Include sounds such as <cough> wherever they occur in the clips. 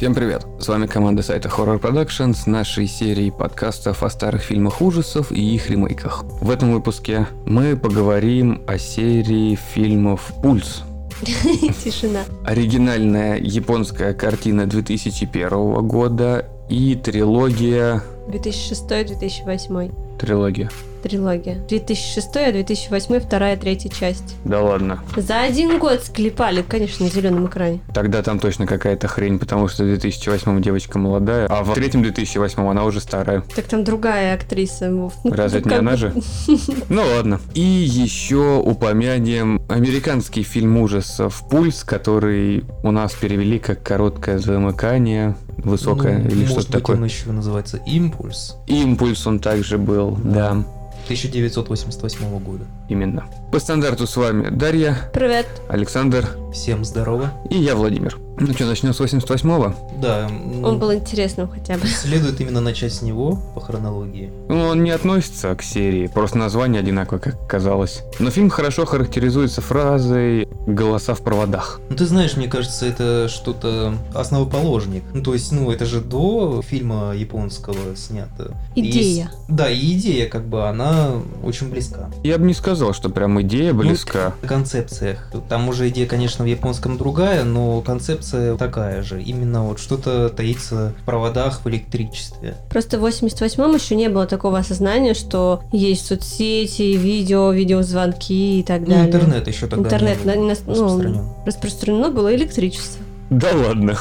Всем привет! С вами команда сайта Horror Productions с нашей серией подкастов о старых фильмах ужасов и их ремейках. В этом выпуске мы поговорим о серии фильмов «Пульс». <laughs> Тишина. Оригинальная японская картина 2001 года и трилогия... 2006-2008. Трилогия. Трилогия. 2006, а 2008, вторая, третья часть. Да ладно. За один год склепали, конечно, на зеленом экране. Тогда там точно какая-то хрень, потому что в 2008 девочка молодая, а в третьем 2008 она уже старая. Так там другая актриса. Ну, Разве это не она же? <laughs> Ну ладно. И еще упомянем американский фильм ужасов «Пульс», который у нас перевели как «Короткое замыкание», «Высокое» Ну, или может что-то быть, такое. он еще называется «Импульс» «Импульс» он также был, да, 1988 года. именно. По стандарту с вами Дарья, Привет. Александр Всем здорово. и я, Владимир. Ну что, начнем с 88-го? Да, Он был интересным хотя бы. следует именно начать с него по хронологии. Ну, он не относится к серии, просто название одинаковое, как казалось. Но фильм хорошо характеризуется фразой «голоса в проводах». Ну, ты знаешь, мне кажется, это что-то основоположник. Ну, то есть, ну, это же до фильма японского снято. Идея. с- да, и идея, как бы, она очень близка. Я бы не сказал, что прям идея близка. В концепциях. Там уже идея, конечно, в японском другая, но концепция такая же. Именно вот что-то таится в проводах, в электричестве. Просто в 88-м еще не было такого осознания, что есть соцсети, видео, видеозвонки и так Ну, далее. интернет еще тогда Интернет, не на- был нас- ну, распространен. Распространено было электричество. Да ладно.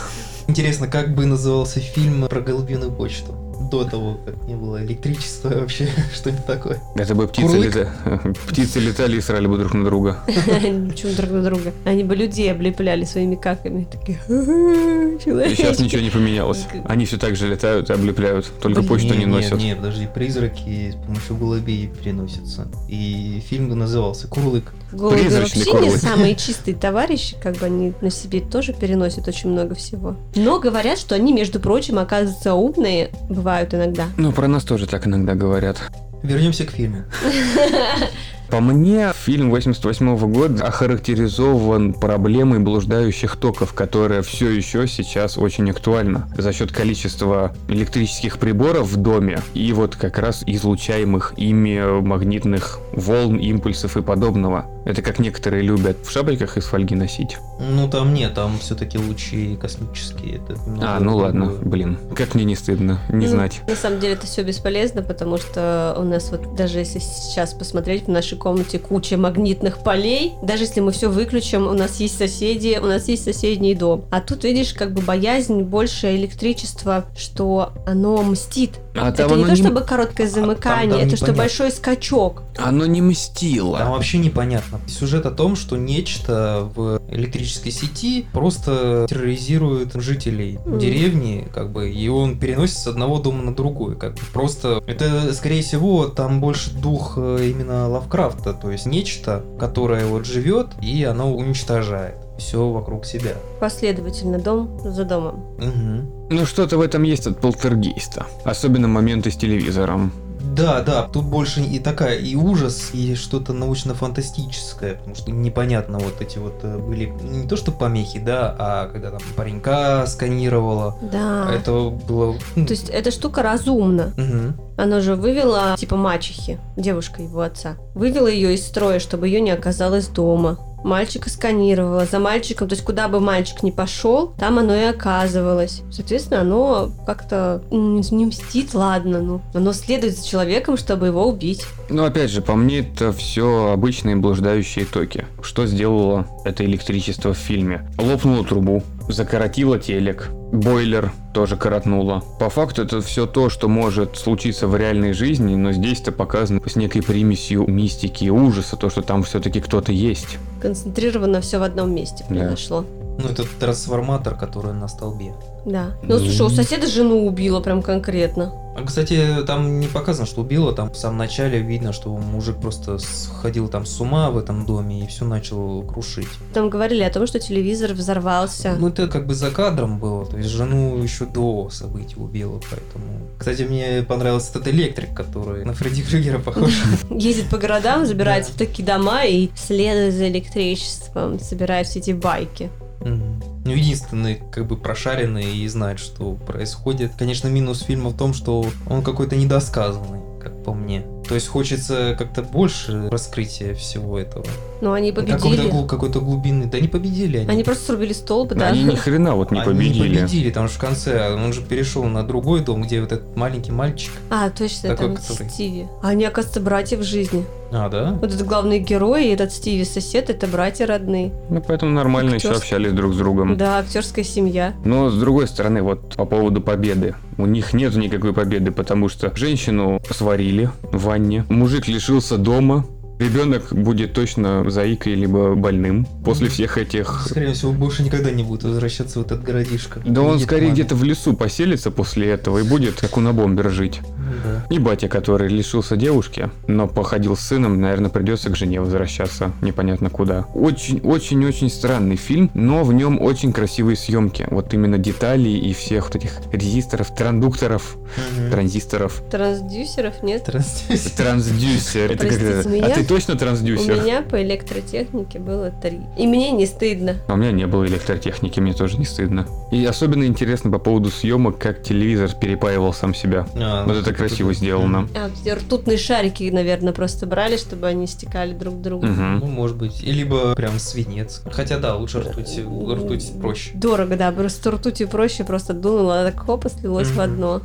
Интересно, как бы назывался фильм про голубиную почту? До того, как не было электричества вообще, <laughs> что-нибудь такое. Это бы птицы, Курлык? лета- <laughs> птицы летали и срали бы друг на друга. <laughs> Почему друг на друга? Они бы людей облепляли своими каками. Такие, сейчас ничего не поменялось. Они все так же летают и облепляют, только почту не носят. Не, подожди, призраки с помощью голубей переносятся. И фильм назывался «Курлык». Голуби Призрачный вообще не самые чистые товарищи, как бы они на себе тоже переносят очень много всего. Но говорят, что они, между прочим, оказываются умные, бывают иногда. Ну, про нас тоже так иногда говорят. Вернемся к фильму. <laughs> По мне, фильм 88 года охарактеризован проблемой блуждающих токов, которая все еще сейчас очень актуальна за счет количества электрических приборов в доме и вот как раз излучаемых ими магнитных волн, импульсов и подобного. Это как некоторые любят в шапельках из фольги носить. Ну там нет, там все-таки лучи космические. Это А, ну ладно, другое. блин, как мне не стыдно не Ну, знать. На самом деле это все бесполезно, потому что у нас вот даже если сейчас посмотреть в нашей комнате куча магнитных полей, даже если мы все выключим, у нас есть соседи, у нас есть соседний дом. А тут видишь как бы боязнь больше электричества, что оно мстит. А это там не то не, чтобы короткое там- замыкание, там это что большой скачок. оно не мстило. Там вообще непонятно. Сюжет о том, что нечто в электрической сети просто терроризирует жителей Мгм. деревни, как бы, и он переносит с одного дома на другой, как бы. Просто это, скорее всего, там больше дух э, именно Лавкрафта, то есть нечто, которое вот живет, и оно уничтожает все вокруг себя. Последовательно, дом за домом. Мгм. Ну что-то в этом есть от полтергейста. Особенно моменты с телевизором. Да, да, тут больше и такая и ужас, и что-то научно-фантастическое, потому что непонятно вот эти вот э, были не то что помехи, да, а когда там паренька сканировала, Да. это было... То есть эта штука разумна. мгм. Она же вывела, типа мачехи, девушка его отца. Вывела ее из строя, чтобы ее не оказалось дома. Мальчика сканировала за мальчиком, то есть куда бы мальчик ни пошел, там оно и оказывалось. Соответственно, оно как-то не мстит, ладно, ну. Оно следует за человеком, чтобы его убить. Но опять же, по мне, это все обычные блуждающие токи. Что сделало это электричество в фильме? Лопнуло трубу, закоротило телек, бойлер тоже коротнуло. По факту это все то, что может случиться в реальной жизни, но здесь-то показано с некой примесью мистики и ужаса, то, что там все-таки кто-то есть. Концентрировано все в одном месте Да. Ну, это трансформатор, который на столбе. Да. Ну, слушай, у соседа жену убила прям конкретно. А, кстати, там не показано, что убило, там в самом начале видно, что мужик просто сходил там с ума в этом доме и все начал крушить. Там говорили о том, что телевизор взорвался. Ну, это как бы за кадром было, то есть жену еще до событий убила, поэтому... Кстати, мне понравился этот электрик, который на Фредди Крюгера похож. <laughs> ездит по городам, забирается в такие дома и следует за электричеством, собирает все эти байки. Ну, единственный, как бы, прошаренный и знает, что происходит. Конечно, минус фильма в том, что он какой-то недосказанный, как по мне. То есть хочется как-то больше раскрытия всего этого. Но они Какой-то, победили. гл- какой-то глубины. Да не победили они. Они просто срубили столб, да? Они ни хрена вот не Они победили. не победили, потому что в конце он же перешел на другой дом, где вот этот маленький мальчик. А, точно, Такой, там который- Стиви. А они, оказывается, братья в жизни. А, да? Вот этот главный герой и этот Стиви сосед, это братья родные. Ну, поэтому нормально еще Актерс- общались друг с другом. Да, актерская семья. Но с другой стороны, вот по поводу победы. У них нет никакой победы, потому что женщину сварили в ванне, мужик лишился дома, ребенок будет точно заикой либо больным после всех этих... Скорее всего, больше никогда не будет возвращаться в этот городишко. Да он скорее где-то в лесу поселится после этого и будет как у бомбер жить. Да. И батя, который лишился девушки, но походил с сыном, наверное, придется к жене возвращаться непонятно куда. Очень-очень-очень странный фильм, но в нем очень красивые съемки. Вот именно деталей и всех вот этих резисторов, трандукторов, Мгм. транзисторов. Трансдюсеров нет. Трансдюсер. Трансдюсер. Это как Простите это? меня. А ты точно У трансдюсер? меня по электротехнике было три. И мне не стыдно. А у меня не было электротехники, мне тоже не стыдно. И особенно интересно по поводу съемок, как телевизор перепаивал сам себя. А, Вот ну, это красиво сделано. А, ртутные шарики, наверное, просто брали, чтобы они стекали друг к другу. Мгм. Ну, может быть. И либо прям свинец. Хотя да, лучше ртуть. Ртуть проще. Дорого, да, просто ртутью проще, просто дунула, так хоп, и слилось в Мгм. одно,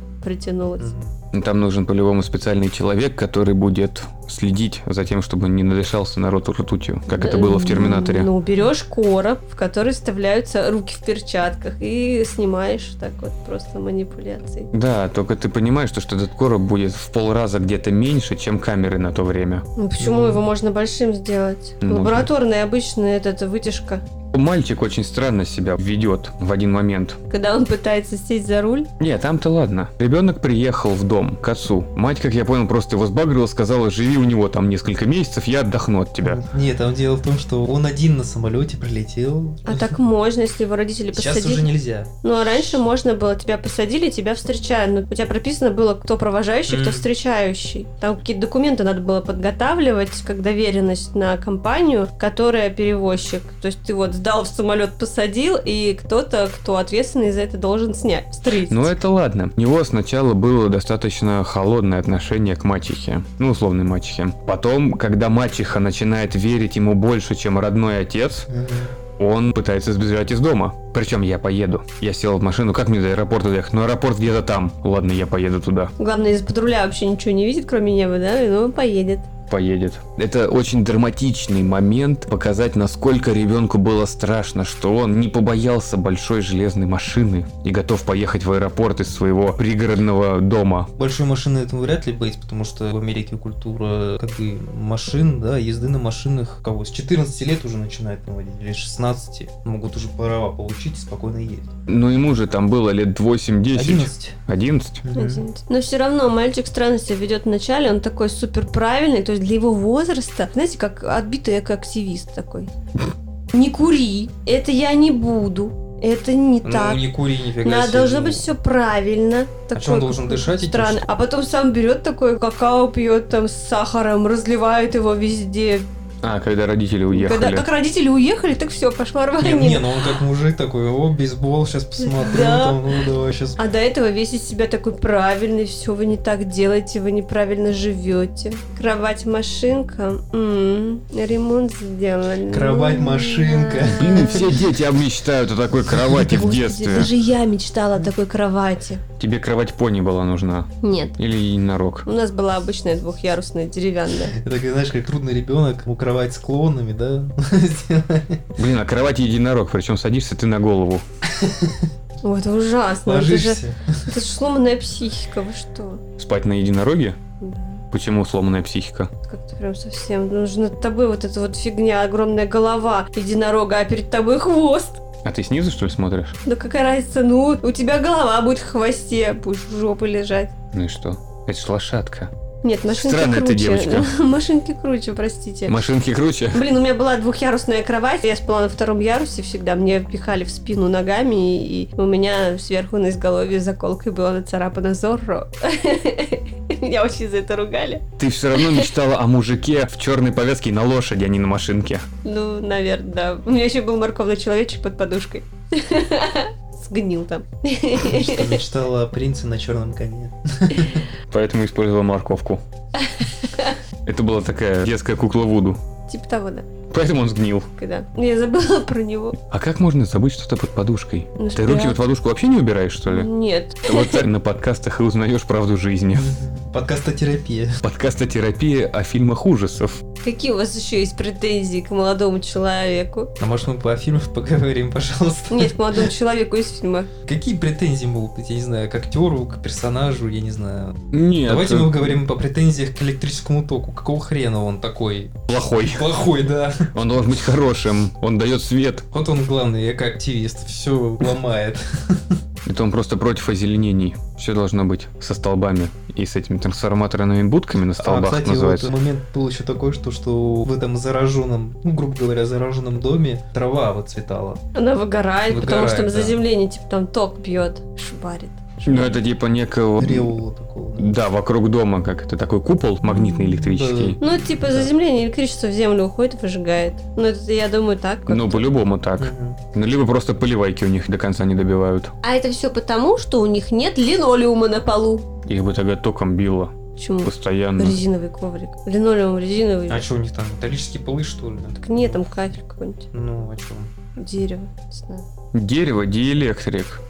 Ну, Там нужен по-любому специальный человек, который будет следить за тем, чтобы не надышался народ ртутью, как это было в Терминаторе. Ну, берешь короб, в который вставляются руки в перчатках, и снимаешь так вот просто манипуляцией. Да, только ты понимаешь, что, что этот короб будет в полраза где-то меньше, чем камеры на то время. Ну, почему его можно большим сделать? Можно. Лабораторная обычная эта вытяжка. Мальчик очень странно себя ведет в один момент. Когда он пытается сесть за руль, Не, там-то ладно. Ребенок приехал в дом к отцу. Мать, как я понял, просто его сбагрила, сказала, живи у него там несколько месяцев, я отдохну от тебя. Нет, там дело в том, что он один на самолете прилетел. а так можно, если его родители Сейчас посадили. уже нельзя. Ну, а раньше можно было, тебя посадили, тебя встречают. Но у тебя прописано было, кто провожающий, кто встречающий. Там какие-то документы надо было подготавливать, как доверенность на компанию, которая перевозчик. То есть ты вот сдал в самолет, посадил, и кто-то, кто ответственный за это, должен снять, встретить. Ну это ладно. У него сначала было достаточно холодное отношение к мачехе. Ну, условной мачехе. Потом, когда мачеха начинает верить ему больше, чем родной отец, он пытается сбежать из дома. Причем я поеду. Я сел в машину, как мне до аэропорта доехать? Ну, аэропорт где-то там. Ладно, я поеду туда. Главное, из-под руля вообще ничего не видит, кроме неба, да? И ну, он поедет. Поедет. Это очень драматичный момент показать, насколько ребенку было страшно, что он не побоялся большой железной машины и готов поехать в аэропорт из своего пригородного дома. Большой машины этому вряд ли быть, потому что в Америке культура как бы машин, да, езды на машинах, кого с 14 лет уже начинают наводить, или с 16 могут уже права получить и спокойно ездить. Но ему же там было лет 8-10. 11. 11? Мгм. Но все равно мальчик странно себя ведет вначале, он такой супер правильный, то есть для его возраста, знаете, как отбитый экоактивист такой. Не кури, это я не буду, это не Ну, так. не кури, нифига Надо, себе. должно быть все правильно. А что, он должен дышать Странно. А потом сам берет такой какао, пьет там с сахаром, разливает его везде. А, когда родители уехали. Когда как родители уехали, так все, пошло Не, рвание. не, ну он как мужик такой, о, бейсбол, сейчас посмотрю, Да. там, ну давай сейчас. А до этого весь из себя такой правильный, все вы не так делаете, вы неправильно живете. Кровать-машинка, м, ремонт сделали. Кровать-машинка. М. Блин, все дети мечтают о такой кровати в детстве. Даже я мечтала о такой кровати. Тебе кровать пони была нужна. Нет. Или единорог. У нас была обычная двухъярусная деревянная. Это, знаешь, как трудный ребенок, ему кровать с клонами, да? <laughs> Блин, а кровать единорог, причем садишься ты на голову. Ой, это ужасно. Это же, Ложишься. это же сломанная психика, вы что? Спать на единороге? Да. Почему сломанная психика? Как-то прям совсем. Нужно над тобой вот эта вот фигня, огромная голова единорога, а перед тобой хвост. А ты снизу, что ли, смотришь? Да какая разница? Ну, у тебя голова будет в хвосте, будешь в жопе лежать. Ну и что? Это ж лошадка. Нет, машинки Странная ты круче. девочка. <laughs> Машинки круче, простите. Машинки круче. Блин, у меня была двухъярусная кровать, я спала на втором ярусе всегда, мне пихали в спину ногами, и у меня сверху на изголовье заколкой была нацарапана Зорро. <laughs> Меня очень за это ругали. Ты все равно мечтала о мужике в черной повязке на лошади, а не на машинке. Ну, наверное, да. У меня еще был морковный человечек под подушкой. <laughs> Сгнил там. Что мечтала о принце на черном коне. Поэтому использовала морковку. Это была такая детская кукла Вуду. Типа того, да. Поэтому он сгнил. Когда. Я забыла <laughs> про него. А как можно забыть что-то под подушкой? Ну, Ты руки под подушку вообще не убираешь, что ли? Нет. Вот на подкастах и узнаешь правду жизни. Подкастотерапия. Подкастотерапия о фильмах ужасов. Какие у вас еще есть претензии к молодому человеку? А может мы по фильмам <laughs> поговорим, пожалуйста? Нет, к молодому человеку из фильма. Какие претензии могут быть, я не знаю, к актеру, к персонажу, я не знаю. Нет, Давайте мы поговорим по претензиях к электрическому току. Какого хрена он такой плохой. плохой, да? Он должен быть хорошим. Он дает свет. Вот он главный эко-активист, все ломает. <laughs> Это он просто против озеленений. Все должно быть со столбами и с этими трансформаторными будками на А, столбах кстати, называется. вот момент был еще такой, что, что в этом зараженном, ну, грубо говоря, зараженном доме трава выцветала. Она выгорает, потому что там Выгорает, да. заземление, типа там ток бьет, шибарит. Ну, это типа некого... Реола такого. да. Да, вокруг дома, как это такой купол магнитный электрический. Ну, типа Да. заземление электричество в землю уходит, выжигает. Ну, это я думаю так. как-то. Ну, по-любому так. Мгм. Ну, либо просто поливайки у них до конца не добивают. А это все потому, что у них нет линолеума на полу. Их бы тогда током било Почему? постоянно. Резиновый коврик. Линолеум резиновый. А что у них там, металлические полы, что ли? Так нет, там кафель какой-нибудь. Ну, а чем? Дерево. Не знаю. Дерево, диэлектрик.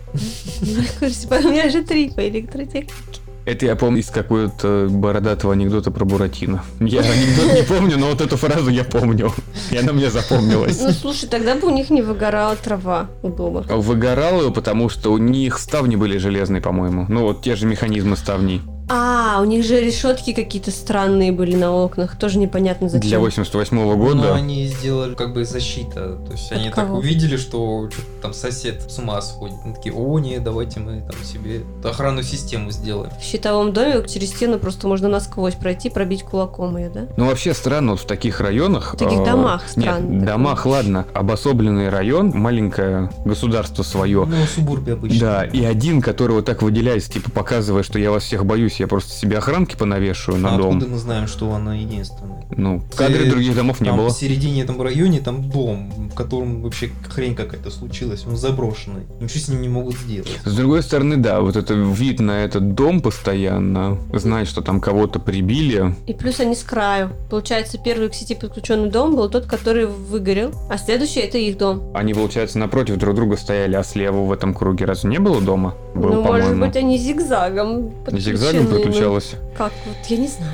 Ну, курсе, У меня же три по электротехнике. Это я помню из какого-то бородатого анекдота про Буратино. Я анекдот не помню, но вот эту фразу я помню. И она мне запомнилась. Ну, слушай, тогда бы у них не выгорала трава у дома. Выгорал ее, потому что у них ставни были железные, по-моему. Ну, вот те же механизмы ставней. А, у них же решетки какие-то странные были на окнах. Тоже непонятно зачем. Для 88 Ну, года. они сделали как бы защита. То есть От они кого? так увидели, что что-то там сосед с ума сходит. Они такие, о, не, давайте мы там себе охранную систему сделаем. В щитовом доме через стену просто можно насквозь пройти, пробить кулаком ее, да? Ну, вообще странно, вот в таких районах... В таких э, домах Нет, странно такое. домах, ладно. Обособленный район, маленькое государство свое. Ну, субурбия обычно. Да, и один, который вот так выделяется, типа показывая, что я вас всех боюсь, я просто себе охранки понавешиваю на А дом. откуда мы знаем, что она единственная? Ну, в кадре Ты- других домов не Там было. в середине этом районе там дом, в котором вообще хрень какая-то случилась, он заброшенный. Ничего с ним не могут сделать. С другой стороны, да, вот это вид на этот дом постоянно, знать, что там кого-то прибили. И плюс они с краю. Получается, первый к сети подключенный дом был тот, который выгорел, а следующий это их дом. Они, получается, напротив друг друга стояли, а слева в этом круге разве не было дома? Был, ну, может быть, они зигзагом Зигзагом ну, подключалось. Как вот, я не знаю,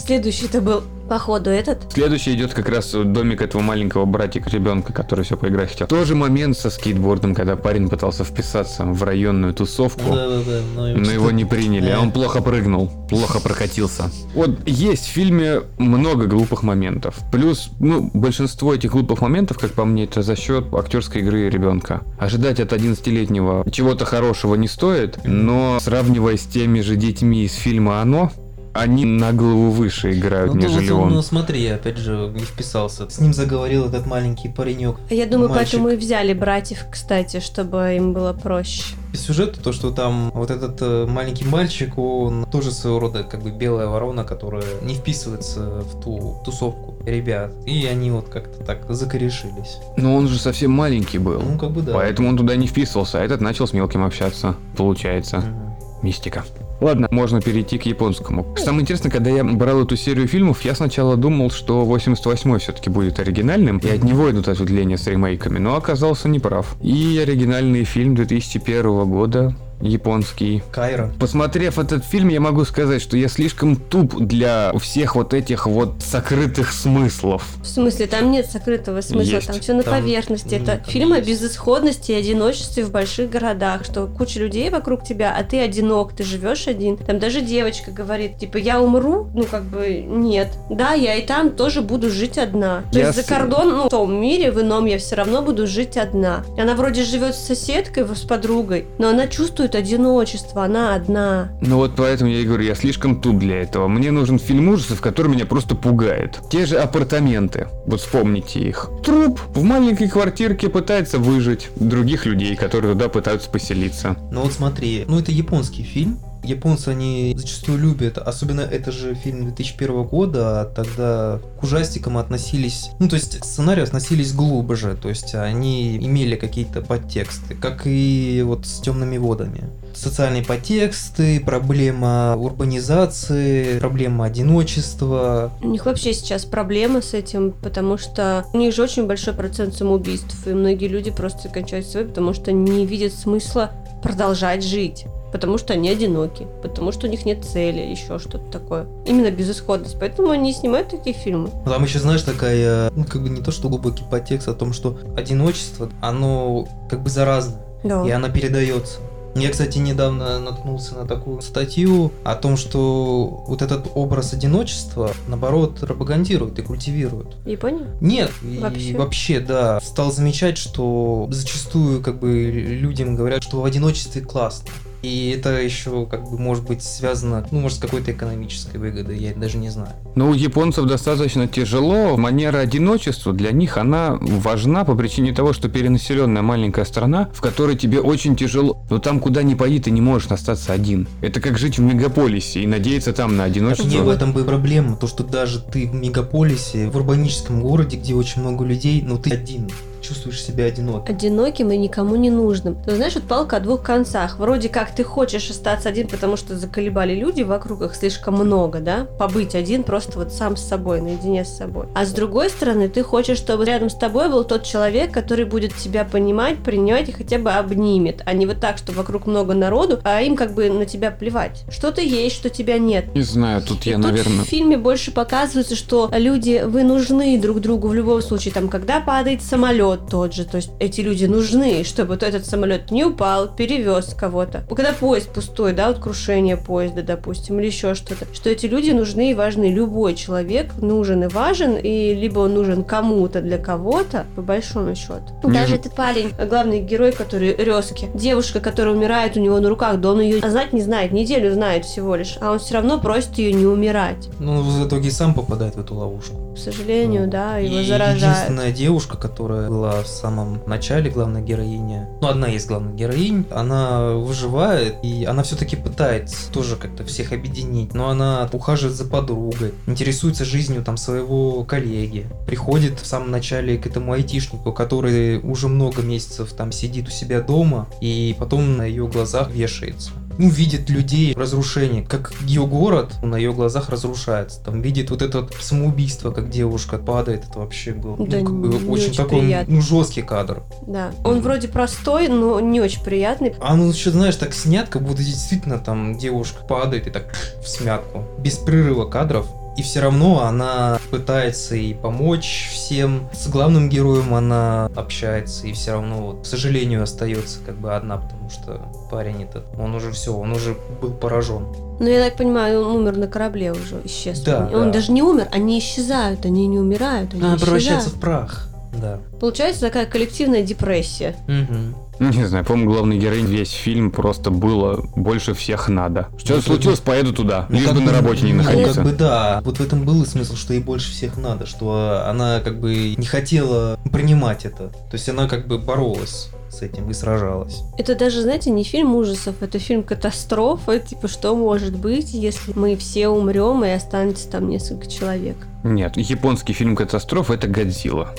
как еще. Следующий это был, походу, этот. Следующий идет как раз домик этого маленького братика ребенка, который все поиграть хотел. Тоже момент со скейтбордом, когда парень пытался вписаться в районную тусовку. Да-да-да. Но, Но его не приняли, а он <laughs> плохо прыгнул, плохо прокатился. Вот есть в фильме много глупых моментов. Плюс, ну, большинство этих глупых моментов, как по мне, это за счет актерской игры ребенка. Ожидать от 11-летнего чего-то хорошего не стоит, но сравнивая с теми же детьми из фильма «Оно», они на голову выше играют, Ну, нежели он. ну, смотри, опять же, не вписался. С ним заговорил этот маленький паренек. Я думаю, Мальчик. поэтому и взяли братьев, кстати, чтобы им было проще. По сюжету то, что там вот этот э, маленький мальчик, он тоже своего рода как бы белая ворона, которая не вписывается в ту тусовку ребят. И они вот как-то так закорешились. Но он же совсем маленький был. Ну, как бы да. Поэтому он туда не вписывался, а этот начал с мелким общаться. Получается. Мгм. Мистика. Ладно, можно перейти к японскому. Самое интересное, когда я брал эту серию фильмов, я сначала думал, что 88-й все-таки будет оригинальным, и от него идут ответвления с ремейками, но оказался неправ. И оригинальный фильм 2001 года, японский. Кайра. Посмотрев этот фильм, я могу сказать, что я слишком туп для всех вот этих вот сокрытых смыслов. В смысле, там нет сокрытого смысла, Есть. там все на Там- поверхности. м, Это там фильм о есть. безысходности и одиночестве в больших городах, что куча людей вокруг тебя, а ты одинок, ты живешь один. Там даже девочка говорит, типа, я умру, ну как бы нет. Да, я и там тоже буду жить одна. То Я есть за с- кордон, ну в том мире, в ином я все равно буду жить одна. Она вроде живет с соседкой, с подругой, но она чувствует чувствует одиночество, она одна. Ну вот поэтому я и говорю, я слишком тут для этого. Мне нужен фильм ужасов, который меня просто пугает. Те же апартаменты. Вот вспомните их. Труп в маленькой квартирке пытается выжить других людей, которые туда пытаются поселиться. Ну вот смотри, ну это японский фильм, Японцы, они зачастую любят, особенно это же фильм 2001 года, а тогда к ужастикам относились, ну то есть сценарии относились глубже, то есть они имели какие-то подтексты, как и вот с темными водами. Социальные подтексты, проблема урбанизации, проблема одиночества. У них вообще сейчас проблема с этим, потому что у них же очень большой процент самоубийств, и многие люди просто кончают собой, потому что не видят смысла продолжать жить потому что они одиноки, потому что у них нет цели, еще что-то такое. Именно безысходность. Поэтому они снимают такие фильмы. Там еще, знаешь, такая, ну, как бы не то, что глубокий подтекст о том, что одиночество, оно как бы заразно, Да. и оно передается. Я, кстати, недавно наткнулся на такую статью о том, что вот этот образ одиночества, наоборот, пропагандируют и культивируют. Япония? Нет, и Вообще? вообще, да. Стал замечать, что зачастую как бы людям говорят, что в одиночестве классно. И это еще как бы может быть связано, ну, может, с какой-то экономической выгодой, я даже не знаю. Но у японцев достаточно тяжело. Манера одиночества для них она важна по причине того, что перенаселенная маленькая страна, в которой тебе очень тяжело. Но там, куда ни поди, ты не можешь остаться один. Это как жить в мегаполисе и надеяться там на одиночество. не в этом бы проблема, то, что даже ты в мегаполисе, в урбаническом городе, где очень много людей, но ты один, чувствуешь себя одиноким. Одиноким и никому не нужным. Ты знаешь, вот палка о двух концах. Вроде как ты хочешь остаться один, потому что заколебали люди вокруг, их слишком много, да? Побыть один просто вот сам с собой, наедине с собой. А с другой стороны, ты хочешь, чтобы рядом с тобой был тот человек, который будет тебя понимать, принимать и хотя бы обнимет, а не вот так, что вокруг много народу, а им как бы на тебя плевать. Что ты есть, что тебя нет. Не знаю, тут И я, тут наверное... в фильме больше показывается, что люди, вы нужны друг другу в любом случае. Там, когда падает самолет тот же, то есть эти люди нужны, чтобы вот этот самолет не упал, перевез кого-то. Когда поезд пустой, да, вот крушение поезда, допустим, или еще что-то, что эти люди нужны и важны. Любой человек нужен и важен, и либо он нужен кому-то для кого-то, по большому счету. Не Даже этот парень, главный герой, который Резки, девушка, которая умирает у него на руках, да он ее знать не знает, неделю знает всего лишь, а он все равно просит ее не умирать. Ну, в итоге сам попадает в эту ловушку. Сожалению, да, его И заражают. единственная девушка, которая была в самом начале главная героиня, ну, одна из главных героинь, она выживает, и она все-таки пытается тоже как-то всех объединить, но она ухаживает за подругой, интересуется жизнью там своего коллеги, приходит в самом начале к этому айтишнику, который уже много месяцев там сидит у себя дома, и потом на ее глазах вешается ну, видит людей, разрушение, как ее город на ее глазах разрушается. Там видит вот это самоубийство, как девушка падает, это вообще был ну, Да, как бы очень очень такой, приятно. ну, жесткий кадр. Да. Он вроде простой, но не очень приятный. А ну еще, знаешь, так снят, как будто действительно там девушка падает и так в смятку. Без прерыва кадров. И все равно она пытается и помочь всем. С главным героем она общается, и все равно, вот, к сожалению, остается как бы одна, потому что парень этот, он уже все, он уже был поражен. Но я так понимаю, он умер на корабле уже, исчез. Да, он да. даже не умер, они исчезают, они не умирают, они Она исчезают. превращается в прах. Да. Получается такая коллективная депрессия. Мгм. Ну, Не знаю, по-моему, главный герой весь фильм просто было больше всех надо. Что Ну, случилось, поеду туда, Ну, лишь как бы на работе не ну, находиться. как бы да. Вот в этом был и смысл, что ей больше всех надо, что она как бы не хотела принимать это. То есть она как бы боролась с этим и сражалась. Это даже, знаете, не фильм ужасов, это фильм катастрофа, типа, что может быть, если мы все умрем и останется там несколько человек. Нет, японский фильм «Катастрофа» — это «Годзилла».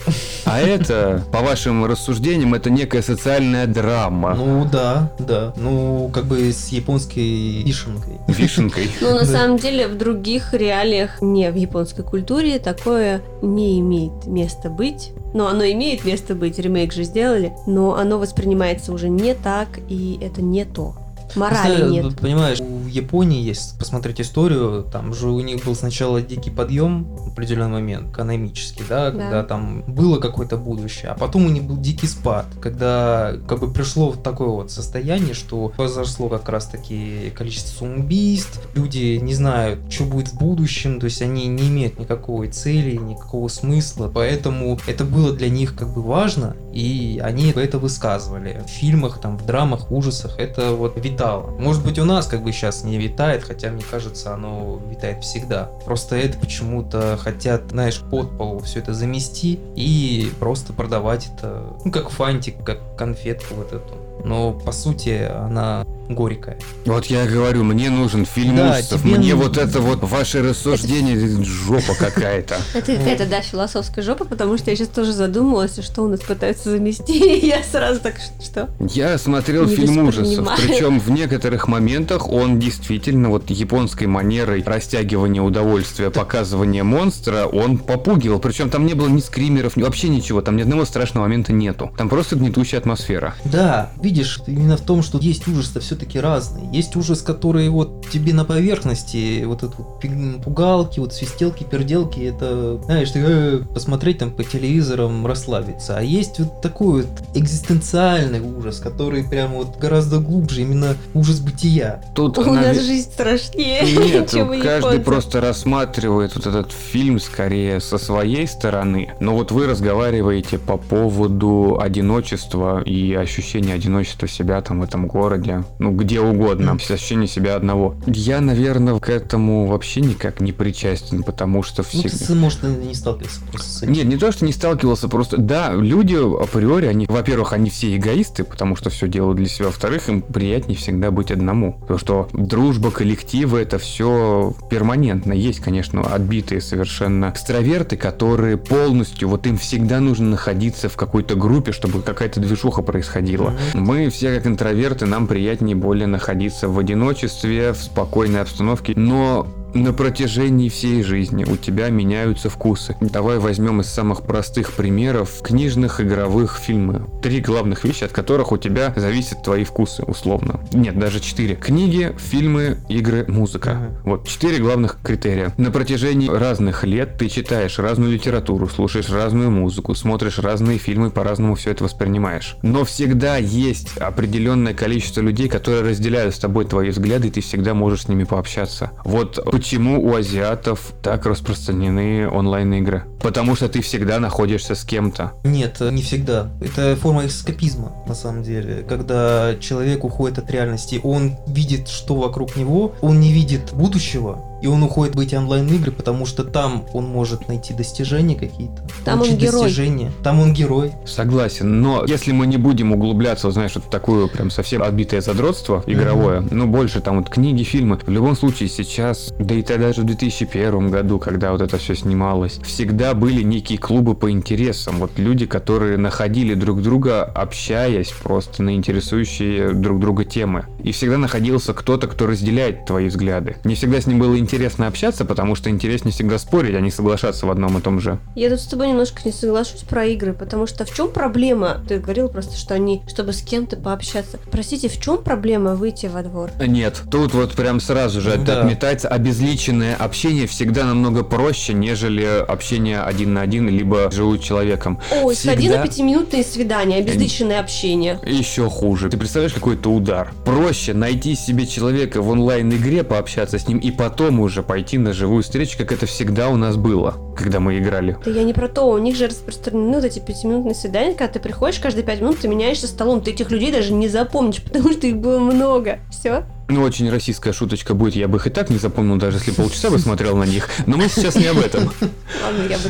А это, по вашим рассуждениям, это некая социальная драма. Ну да, да. Ну, как бы с японской вишенкой. Вишенкой. Но на <laughs> самом деле в других реалиях, не в японской культуре, такое не имеет места быть. Но оно имеет место быть, ремейк же сделали, но оно воспринимается уже не так, и это не то. Морали Просто, нет. Понимаешь, в Японии есть, посмотреть историю, там же у них был сначала дикий подъем в определенный момент, экономический, да, Да. когда там было какое-то будущее, а потом у них был дикий спад, когда как бы пришло в такое вот состояние, что произошло как раз таки количество самоубийств, люди не знают, что будет в будущем, то есть они не имеют никакой цели, никакого смысла, поэтому это было для них как бы важно, и они это высказывали. В фильмах, там, в драмах, ужасах это вот витало. Может быть, у нас как бы сейчас не витает, хотя, мне кажется, оно витает всегда. Просто это почему-то хотят, знаешь, под пол все это замести и просто продавать это, ну, как фантик, как конфетку вот эту. Но, по сути, она горькая. Вот я говорю, мне нужен фильм Да, ужасов, тебе мне вот это вот ваши рассуждения, <laughs> жопа какая-то. Это да, философская жопа, потому что я сейчас тоже задумалась, что у нас пытаются замести, <laughs> и я сразу так, что? Я смотрел фильм ужасов, причем в <laughs> некоторых моментах он действительно вот японской манерой растягивания удовольствия, показывания монстра, он попугивал. Причем там не было ни скримеров, ни вообще ничего, там ни одного страшного момента нету. Там просто гнетущая атмосфера. Да, видишь, именно в том, что есть ужас-то все-таки разный. Есть ужас, который вот тебе на поверхности, вот это вот пугалки, вот свистелки, перделки, это, знаешь, ты э, посмотреть там по телевизорам, расслабиться. А есть вот такой вот экзистенциальный ужас, который прям вот гораздо глубже, именно ужас бытия. Тут У наве- нас жизнь страшнее, <laughs> Нет, чем каждый просто рассматривает вот этот фильм скорее со своей стороны. Но вот вы разговариваете по поводу одиночества и ощущения одиночества себя там в этом городе, ну где угодно, ощущение себя одного. Я, наверное, к этому вообще никак не причастен, потому что Ну, всегда... ты, может, не сталкивался просто с этим. Нет, не то, что не сталкивался, просто да, люди априори, они, во-первых, они все эгоисты, потому что все делают для себя, во-вторых, им приятнее всегда быть одному. Потому что дружба, коллективы, это все перманентно. Есть, конечно, отбитые совершенно экстраверты, которые полностью, вот им всегда нужно находиться в какой-то группе, чтобы какая-то движуха происходила. Мгм. Мы все как интроверты, нам приятнее более находиться в одиночестве, в спокойной обстановке, но на протяжении всей жизни у тебя меняются вкусы. Давай возьмем из самых простых примеров книжных, игровых, фильмы. Три главных вещи, от которых у тебя зависят твои вкусы, условно. Нет, даже четыре. Книги, фильмы, игры, музыка. Ага. Вот четыре главных критерия. На протяжении разных лет ты читаешь разную литературу, слушаешь разную музыку, смотришь разные фильмы, по-разному все это воспринимаешь. Но всегда есть определенное количество людей, которые разделяют с тобой твои взгляды, и ты всегда можешь с ними пообщаться. Вот почему у азиатов так распространены онлайн-игры. Потому что ты всегда находишься с кем-то. Нет, э, не всегда. Это форма эскапизма, на самом деле. Когда человек уходит от реальности, он видит, что вокруг него, он не видит будущего, и он уходит в эти онлайн-игры, потому что там он может найти достижения какие-то. Там он герой. достижения. Там он герой. Согласен, но если мы не будем углубляться, вот знаешь, вот в такое прям совсем отбитое задротство игровое, ну больше там вот книги, фильмы, в любом случае сейчас, да и тогда даже в 2001 году, когда вот это все снималось, всегда были некие клубы по интересам, вот люди, которые находили друг друга, общаясь просто на интересующие друг друга темы. И всегда находился кто-то, кто разделяет твои взгляды. Не всегда с ним было интересно общаться, потому что интереснее всегда спорить, а не соглашаться в одном и том же. Я тут с тобой немножко не соглашусь про игры, потому что в чем проблема? Ты говорил просто, что они, чтобы с кем-то пообщаться. Простите, в чем проблема выйти во двор? Нет, тут вот прям сразу же Да. отметается. Обезличенное общение всегда намного проще, нежели общение один на один, либо живую человеком. Ой, сходи Всегда- на пятиминутные свидания, обезличенное общение. Еще хуже. Ты представляешь, какой это удар? Проще найти себе человека в онлайн-игре, пообщаться с ним, и потом уже пойти на живую встречу, как это всегда у нас было, когда мы играли. Да я не про то, у них же распространены вот эти пятиминутные свидания, когда ты приходишь, каждые пять минут ты меняешься столом, ты этих людей даже не запомнишь, <laughs> потому что их было много. Все. Ну, очень российская шуточка будет, я бы их и так не запомнил, даже если полчаса бы смотрел на них. Но мы сейчас не об этом.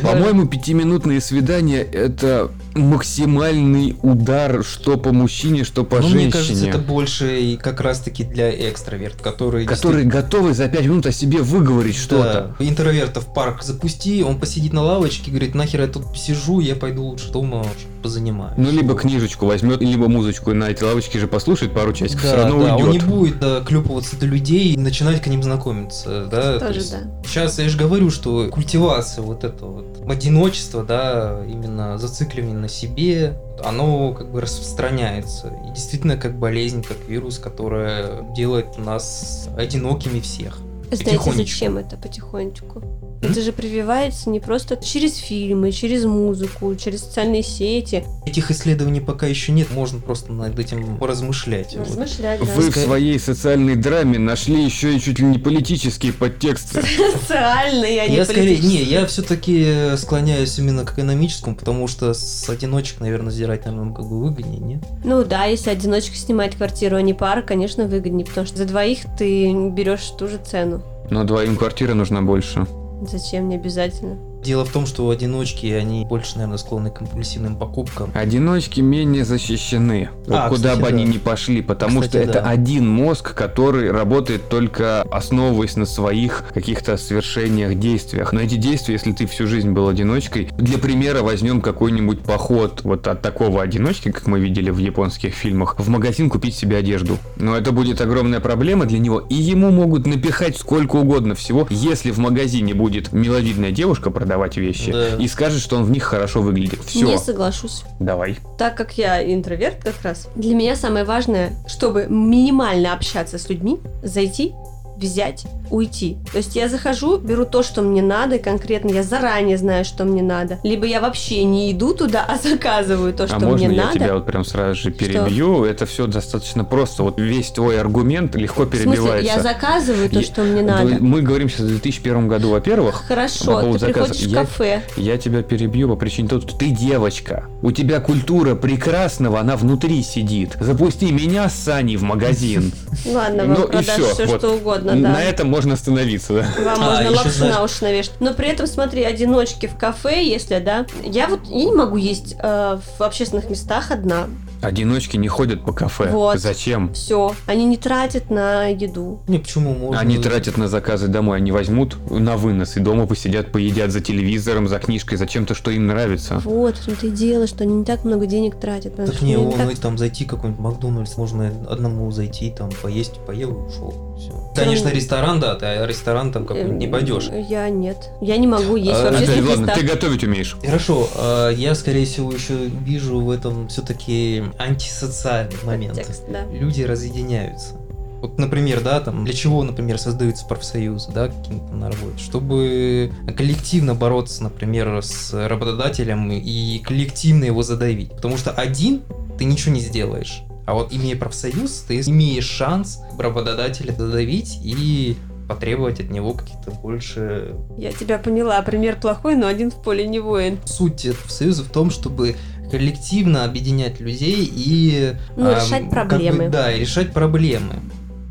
По-моему, пятиминутные свидания это максимальный удар, что по мужчине, что по Но женщине. мне кажется, это больше и как раз-таки для экстраверт, которые... Которые готовы за пять минут о себе выговорить что-то. Да. Интроверта в парк запусти, он посидит на лавочке, говорит, нахер я тут сижу, я пойду лучше дома позанимаюсь. Ну, либо книжечку возьмет, либо музычку на этой лавочке же послушает пару часиков, все Да, равно да, он не уйдет. будет да, клепываться до людей и начинать к ним знакомиться, да. то Тоже есть да. Сейчас я же говорю, что культивация вот этого вот одиночества, да, именно зацикливание на себе, оно как бы распространяется. И действительно как болезнь, как вирус, которая делает нас одинокими всех. Знаете, зачем это потихонечку? Это же прививается не просто через фильмы, через музыку, через социальные сети. Этих исследований пока еще нет, можно просто над этим поразмышлять. Вот. Размышлять, да. Вы в своей социальной драме нашли еще и чуть ли не политические подтексты. <laughs> Социальные, а не Я скорее, не, я все-таки склоняюсь именно к экономическому, потому что с одиночек, наверное, сдирать, наверное, как бы выгоднее, нет? Ну да, если одиночка снимает квартиру, а не пара, конечно, выгоднее, потому что за двоих ты берешь ту же цену. Но двоим квартира нужна больше. Зачем, не обязательно. Дело в том, что одиночки, они больше, наверное, склонны к компульсивным покупкам. Одиночки менее защищены. Вот А, куда кстати, бы они да. ни пошли, потому Кстати, что это да. один мозг, который работает только основываясь на своих каких-то свершениях, действиях. Но эти действия, если ты всю жизнь был одиночкой, для примера возьмем какой-нибудь поход вот от такого одиночки, как мы видели в японских фильмах, в магазин купить себе одежду. Но это будет огромная проблема для него, и ему могут напихать сколько угодно всего, если в магазине будет миловидная девушка продавать вещи Да. и скажет, что он в них хорошо выглядит. Все, Не соглашусь. давай. Так как я интроверт как раз, для меня самое важное, чтобы минимально общаться с людьми, зайти, взять, уйти. То есть я захожу, беру то, что мне надо, и конкретно я заранее знаю, что мне надо. Либо я вообще не иду туда, <laughs> а заказываю то, что а можно мне я надо. тебя вот прям сразу же перебью? Это все достаточно просто. Вот весь твой аргумент легко В смысле, перебивается. я заказываю то, Я- что мне надо. Мы говорим сейчас о 2001 году, во-первых. По Хорошо, поводу ты заказа. приходишь в Я- кафе. Я тебя перебью по причине того, что ты девочка. У тебя культура прекрасного, она внутри сидит. Запусти меня с Саней в магазин. <laughs> Ладно, Ну вам и продашь все, вот. что угодно, да. На этом можно остановиться. да. Вам А, можно лапшу знаешь- на уши навешать. Но при этом, смотри, одиночки в кафе, если, да. Я вот я не могу есть э, в общественных местах одна. Одиночки не ходят по кафе. Вот. Зачем? Все. Они не тратят на еду. Не, почему можно? Они тратят на заказы домой, они возьмут на вынос и дома посидят, поедят за телевизором, за книжкой, за чем-то, что им нравится. Вот, в том-то и дело, что они не так много денег тратят. Так не, он так- там зайти какой-нибудь Макдональдс, можно одному зайти, там поесть, поел и ушел. Все. Конечно, ресторан, да, ты а ресторан там какой-нибудь не Эм, пойдешь. Я нет. Я не могу есть А, в общественных ладно, местах. ты готовить умеешь. Хорошо, а, я, скорее всего, еще вижу в этом все-таки антисоциальный момент. Подтекст, да. Люди разъединяются. Вот, например, да, там, для чего, например, создаются профсоюзы, да, какие-то на работе? Чтобы коллективно бороться, например, с работодателем и коллективно его задавить. Потому что один ты ничего не сделаешь. А вот имея профсоюз, ты имеешь шанс работодателя задавить и потребовать от него каких-то больше... Я тебя поняла. Пример плохой, но один в поле не воин. Суть профсоюза в том, чтобы коллективно объединять людей и... Ну, ам, решать как бы, проблемы. да, решать проблемы.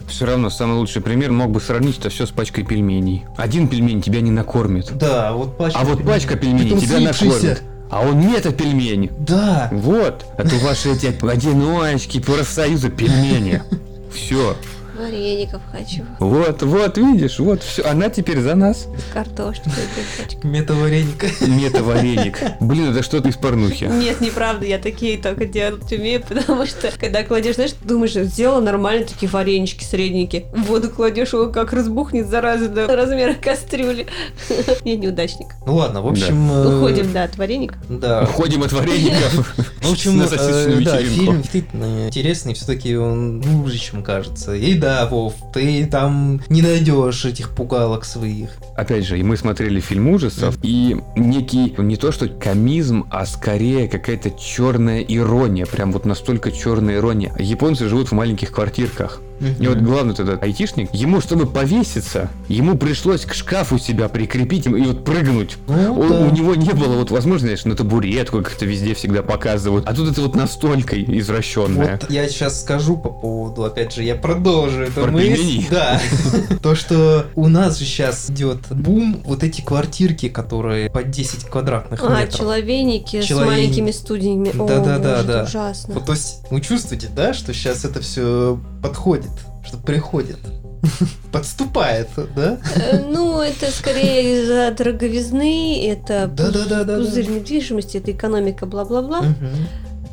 Все равно самый лучший пример мог бы сравнить это все с пачкой пельменей. Один пельмень тебя не накормит. Да, вот пачка А вот пельменей. пачка пельменей Притом тебя накормит. А он не это пельмень. Да. Вот. Это ваши эти одиночки, профсоюза, пельмени. Все. Вареников хочу. Вот, вот, видишь, вот все. Она теперь за нас. Кусочек. Метавареник. Мета-вареник. Блин, это что-то из порнухи. Нет, неправда, я такие только делать умею, потому что когда кладешь, знаешь, ты думаешь, сделала нормально такие варенички средненькие. В воду кладешь, его как разбухнет, зараза, до размера кастрюли. <laughs> Я неудачник. Ну ладно, в общем... э, Уходим, да, от вареника. Да. Уходим от вареников. Ну, <laughs> В общем, э, сосисочную да, фильм действительно интересный, все-таки он глубже, чем кажется. И да, Вов, ты там не найдешь этих пугалок своих. Опять же, и мы смотрели фильм ужасов, и некий, не то что комизм, а скорее какая-то черная ирония, прям вот настолько черная ирония. Японцы живут в маленьких квартирках. И вот главный этот айтишник, ему, чтобы повеситься, ему пришлось к шкафу себя прикрепить и вот прыгнуть. Ну, Он- да. У него не было вот возможности, на табуретку как-то везде всегда показывают. А тут это вот настолько извращенное. Вот я сейчас скажу по поводу, опять же, я продолжу эту Про мысль. Да. <laughs> То, что у нас же сейчас идет бум, вот эти квартирки, которые по 10 квадратных А, метров. человеники с Человек- маленькими студиями. Да-да-да, да. ужасно. Вот, то есть вы чувствуете, да, что сейчас это все подходит, что приходит, <laughs> подступает, да? Э, Ну, это скорее из-за дороговизны, это пузырь недвижимости, это экономика, бла-бла-бла.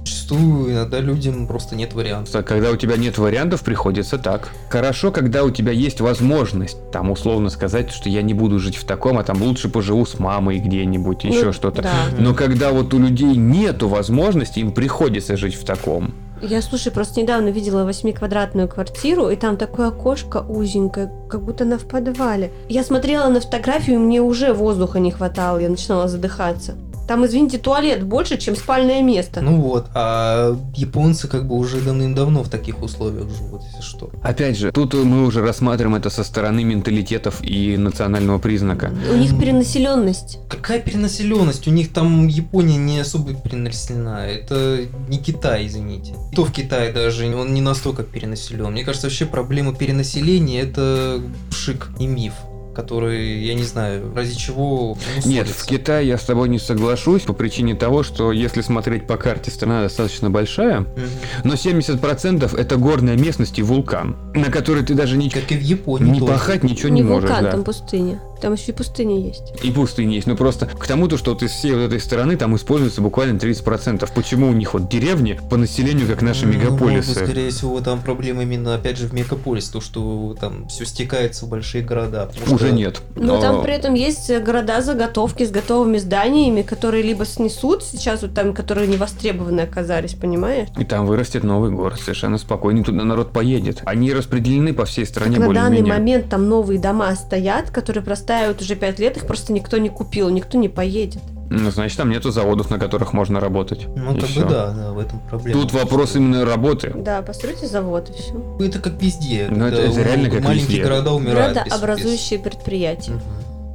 Зачастую иногда людям просто нет вариантов. Просто Когда у тебя нет вариантов, приходится так. Хорошо, когда у тебя есть возможность, там, условно сказать, что я не буду жить в таком, а там лучше поживу с мамой где-нибудь, еще Ну, что-то. Да. Но когда вот у людей нету возможности, им приходится жить в таком. Я, слушай, просто недавно видела восьмиквадратную квартиру, и там такое окошко узенькое, как будто она в подвале. Я смотрела на фотографию, и мне уже воздуха не хватало, я начинала задыхаться. Там, извините, туалет больше, чем спальное место. Ну вот, а японцы как бы уже давным-давно в таких условиях живут, если что. Опять же, тут мы уже рассматриваем это со стороны менталитетов и национального признака. У них перенаселенность. Какая перенаселенность? У них там Япония не особо перенаселена. Это не Китай, извините. И то в Китае даже он не настолько перенаселен. Мне кажется, вообще проблема перенаселения это шик и миф который, я не знаю, ради чего Нет, в Китае я с тобой не соглашусь по причине того, что если смотреть по карте, страна достаточно большая, Мгм. но 70% это горная местность и вулкан, на который ты даже ни, Как и в Японии ни тоже. пахать ничего не не, можешь. вулкан, да. там пустыня. Там еще и пустыня есть. И пустыни есть. Но просто к тому, то, что вот из всей вот этой стороны там используется буквально 30%. Почему у них вот деревни по населению, как наши Ну, мегаполисы? может, скорее всего, там проблема именно, опять же, в мегаполисе, то, что там все стекается в большие города. Уже что- нет. Но А, там при этом есть города-заготовки с готовыми зданиями, которые либо снесут сейчас, вот там, которые не востребованы оказались, понимаешь? И там вырастет новый город совершенно спокойно. Туда народ поедет. Они распределены по всей стране на данный более-менее. момент там новые дома стоят, которые простаивают уже пять лет, их просто никто не купил, никто не поедет. Ну, значит, там нету заводов, на которых можно работать. Ну, И как всё. бы да, да, в этом проблема. Тут вопрос именно работы. Да, постройте завод и все. Это как везде. Ну, это- это реально как Маленькие везде. города умирают. без- Градообразующие предприятия. без- Мгм.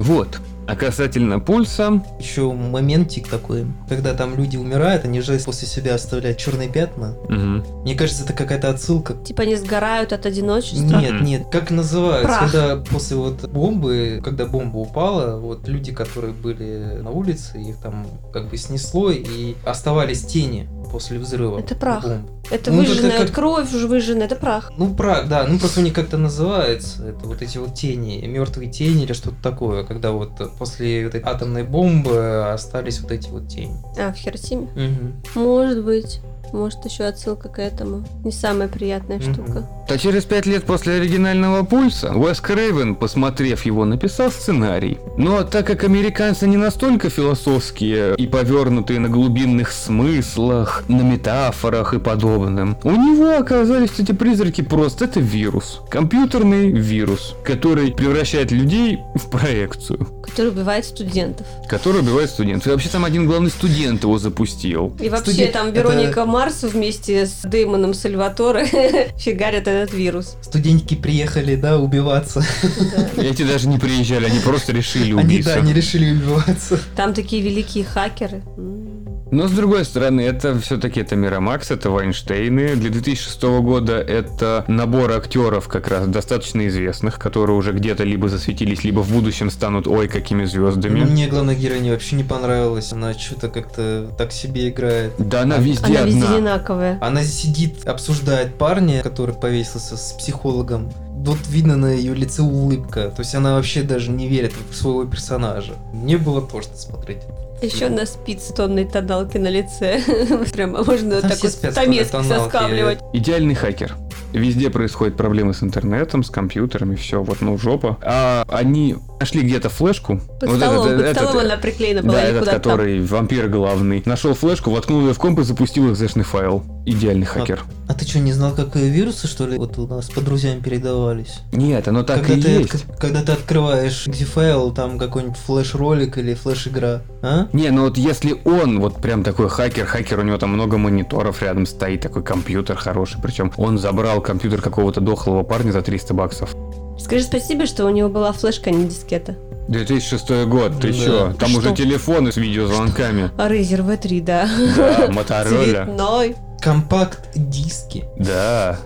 Вот. А касательно пульса, Еще моментик такой, когда там люди умирают, они же после себя оставляют черные пятна. мгм. Мне кажется, это какая-то отсылка. Типа они сгорают от одиночества. Нет, Мгм. нет, как называется, Прах. когда после вот бомбы, когда бомба упала, вот люди, которые были на улице, их там как бы снесло и оставались тени после взрыва. Это прах. бомб. Это Ну, выжженная это как- кровь, уже выжженная, это прах. Ну, прах, да, ну просто у них как-то называется, это вот эти вот тени, мертвые тени или что-то такое, когда вот после вот этой атомной бомбы остались вот эти вот тени. А, в Хиросиме? Мгм. Может быть. Может, еще отсылка к этому. Не самая приятная Мгм. штука. то через пять лет после оригинального пульса Уэс Крейвен, посмотрев его, написал сценарий. Но так как американцы не настолько философские и повернутые на глубинных смыслах, на метафорах и подобным, у него оказались эти призраки просто это вирус. Компьютерный вирус, который превращает людей в проекцию, Который убивает студентов. который убивает студентов. И вообще там один главный студент его запустил. И вообще Студент- там это- Вероника Марс вместе с Дэймоном Сальваторе <laughs> фигарят этот вирус. Студентики приехали, да, убиваться. Да. Эти даже не приезжали, они просто решили Они, убийство. да, они решили убиваться. Там такие великие хакеры. Но с другой стороны, это все-таки это Мирамакс, это Вайнштейны. Для 2006 года это набор актеров как раз достаточно известных, которые уже где-то либо засветились, либо в будущем станут ой какими звездами. Мне главная героиня вообще не понравилась. Она что-то как-то так себе играет. Да, она везде Она везде одна. одинаковая. Она сидит, обсуждает парня, который повесился с психологом. Вот видно на ее лице улыбка. То есть она вообще даже не верит в своего персонажа. Мне было тошно смотреть. Еще она спит с тонной тоналки на лице. <laughs> Прямо можно Там так вот тоналки. соскабливать. Идеальный хакер. Везде происходят проблемы с интернетом, с компьютерами, все, вот, ну, жопа. А они нашли где-то флешку. Под Вот столом, этот- под этот, столом она приклеена была Да, этот, куда-то там. который вампир главный. Нашел флешку, воткнул ее в комп и запустил экзешный файл. Идеальный хакер. А ты что, не знал, какие вирусы, что ли, вот у нас по друзьям передавались? Нет, оно так когда, и ты есть. отк- когда ты открываешь файл, там какой-нибудь флеш-ролик или флеш-игра, а? Не, ну вот если он вот прям такой хакер, хакер, у него там много мониторов рядом стоит, такой компьютер хороший, причем он забрал компьютер какого-то дохлого парня за 300 баксов. Скажи спасибо, что у него была флешка, а не дискета. 2006 год, ты Да. чё? Там Что? уже телефоны с видеозвонками. А Razer V3, да. Да, <laughs> Моторола. Цветной. Компакт-диски. Да,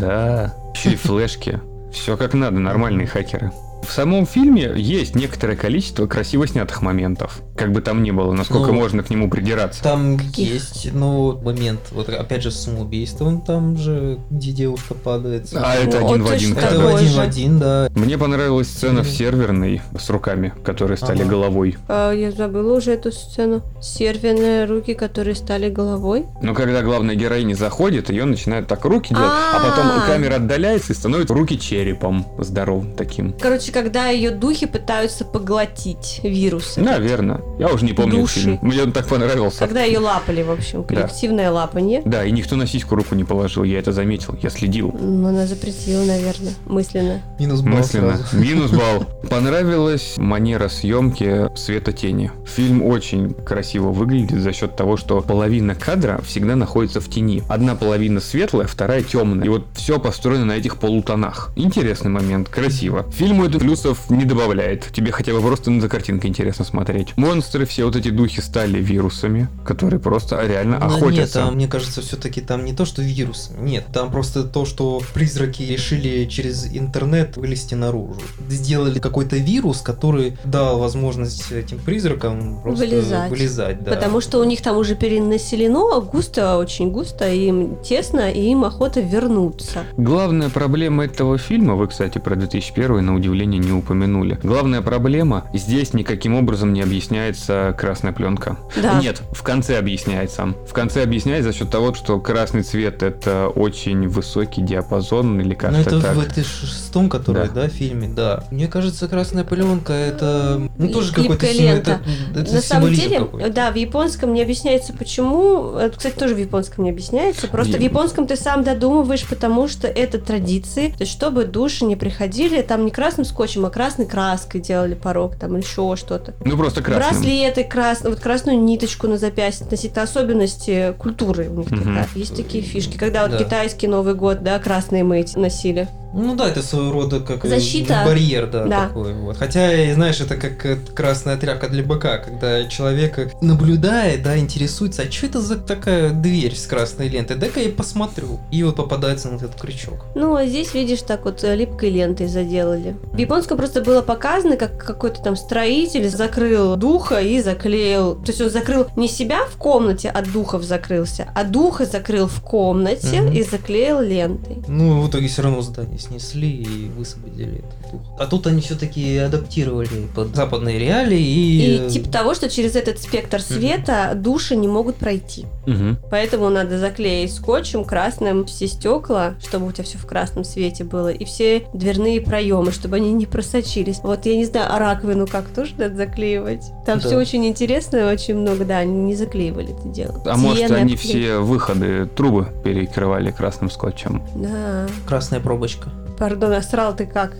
да. Еще и флешки. Все как надо, нормальные хакеры. В самом фильме есть некоторое количество красиво снятых моментов. Как бы там ни было, насколько Ну, можно к нему придираться. Там Каких? есть, ну, момент, вот опять же, с самоубийством там же, где девушка падает. А это Ну, один в точно один Это кадр. в один в один, да. Мне понравилась сцена в серверной с руками, которые стали Ага. головой. А, я забыла уже эту сцену. Серверные руки, которые стали головой. Но когда главная героиня заходит, ее начинают так руки делать, а А. потом камера отдаляется и становится руки черепом здоровым таким. Короче, когда ее духи пытаются поглотить вирусы. Наверное. Я уже не помню Души. фильм. Мне он так понравился. Когда ее лапали, в общем, коллективное лапанье. Да, и никто на сиську руку не положил, я это заметил, я следил. Ну, она запретила, наверное, мысленно. Минус балл Мысленно. сразу. <laughs> Минус балл. Понравилась манера съемки света тени. Фильм очень красиво выглядит за счет того, что половина кадра всегда находится в тени. Одна половина светлая, вторая темная. И вот все построено на этих полутонах. Интересный момент, красиво. Фильму это плюсов не добавляет. Тебе хотя бы просто за картинкой интересно смотреть. Монстры, все вот эти духи стали вирусами, которые просто реально Ну, Нет, охотятся. там, мне кажется, все-таки там не то, что вирус. Нет, там просто то, что призраки решили через интернет вылезти наружу. Сделали какой-то вирус, который дал возможность этим призракам просто Вылезать. вылезать, да. Потому что у них там уже перенаселено, густо, очень густо, им тесно, и им охота вернуться. Главная проблема этого фильма, вы, кстати, про 2001 на удивление не упомянули. Главная проблема, здесь никаким образом не объясняется красная пленка. Да. Нет, в конце объясняется. В конце объясняется за счет того, что красный цвет это очень высокий диапазон или Ну как-то это так. в этой шестом, который, Да. да. фильме, да. Мне кажется, красная пленка это ну тоже какой-то лента. это, это На самом деле, какой-то. да, в японском не объясняется почему. Это, кстати, тоже в японском не объясняется. Просто в Е- японском ты сам додумываешь, потому что это традиции. То есть, чтобы души не приходили, там не красным скотчем, а красной краской делали порог, там или еще что-то. Ну просто красным. Браслеты красные, вот красную ниточку на запястье носить. Это особенности культуры у них Мгм. такая. Есть такие фишки. Когда вот Да. китайский Новый год, да, красные мы эти носили. Ну да, это своего рода как Защита. барьер, да, Да. такой вот. Хотя, знаешь, это как э, красная тряпка для быка, когда человек наблюдает, да, интересуется, а что это за такая дверь с красной лентой? Дай-ка я посмотрю. И вот попадается на этот крючок. Ну, а здесь, видишь, так вот э, липкой лентой заделали. В японском просто было показано, как какой-то там строитель закрыл духа и заклеил. То есть он закрыл не себя в комнате, от духов закрылся, а духа закрыл в комнате Мгм. и заклеил лентой. Ну, в итоге все равно здание снесли и высвободили этот дух. А тут они все-таки адаптировали под западные реалии и... И типа того, что через этот спектр света души не могут пройти. Мгм. Поэтому надо заклеить скотчем красным все стекла, чтобы у тебя все в красном свете было, и все дверные проемы, чтобы они не просочились. Вот я не знаю, а раковину как тоже надо заклеивать? Там Да. все очень интересно, очень много, да, они не заклеивали это дело. А может Стены они обклеить. все выходы, трубы перекрывали красным скотчем? Да. Красная пробочка. Пардон, а срал ты как?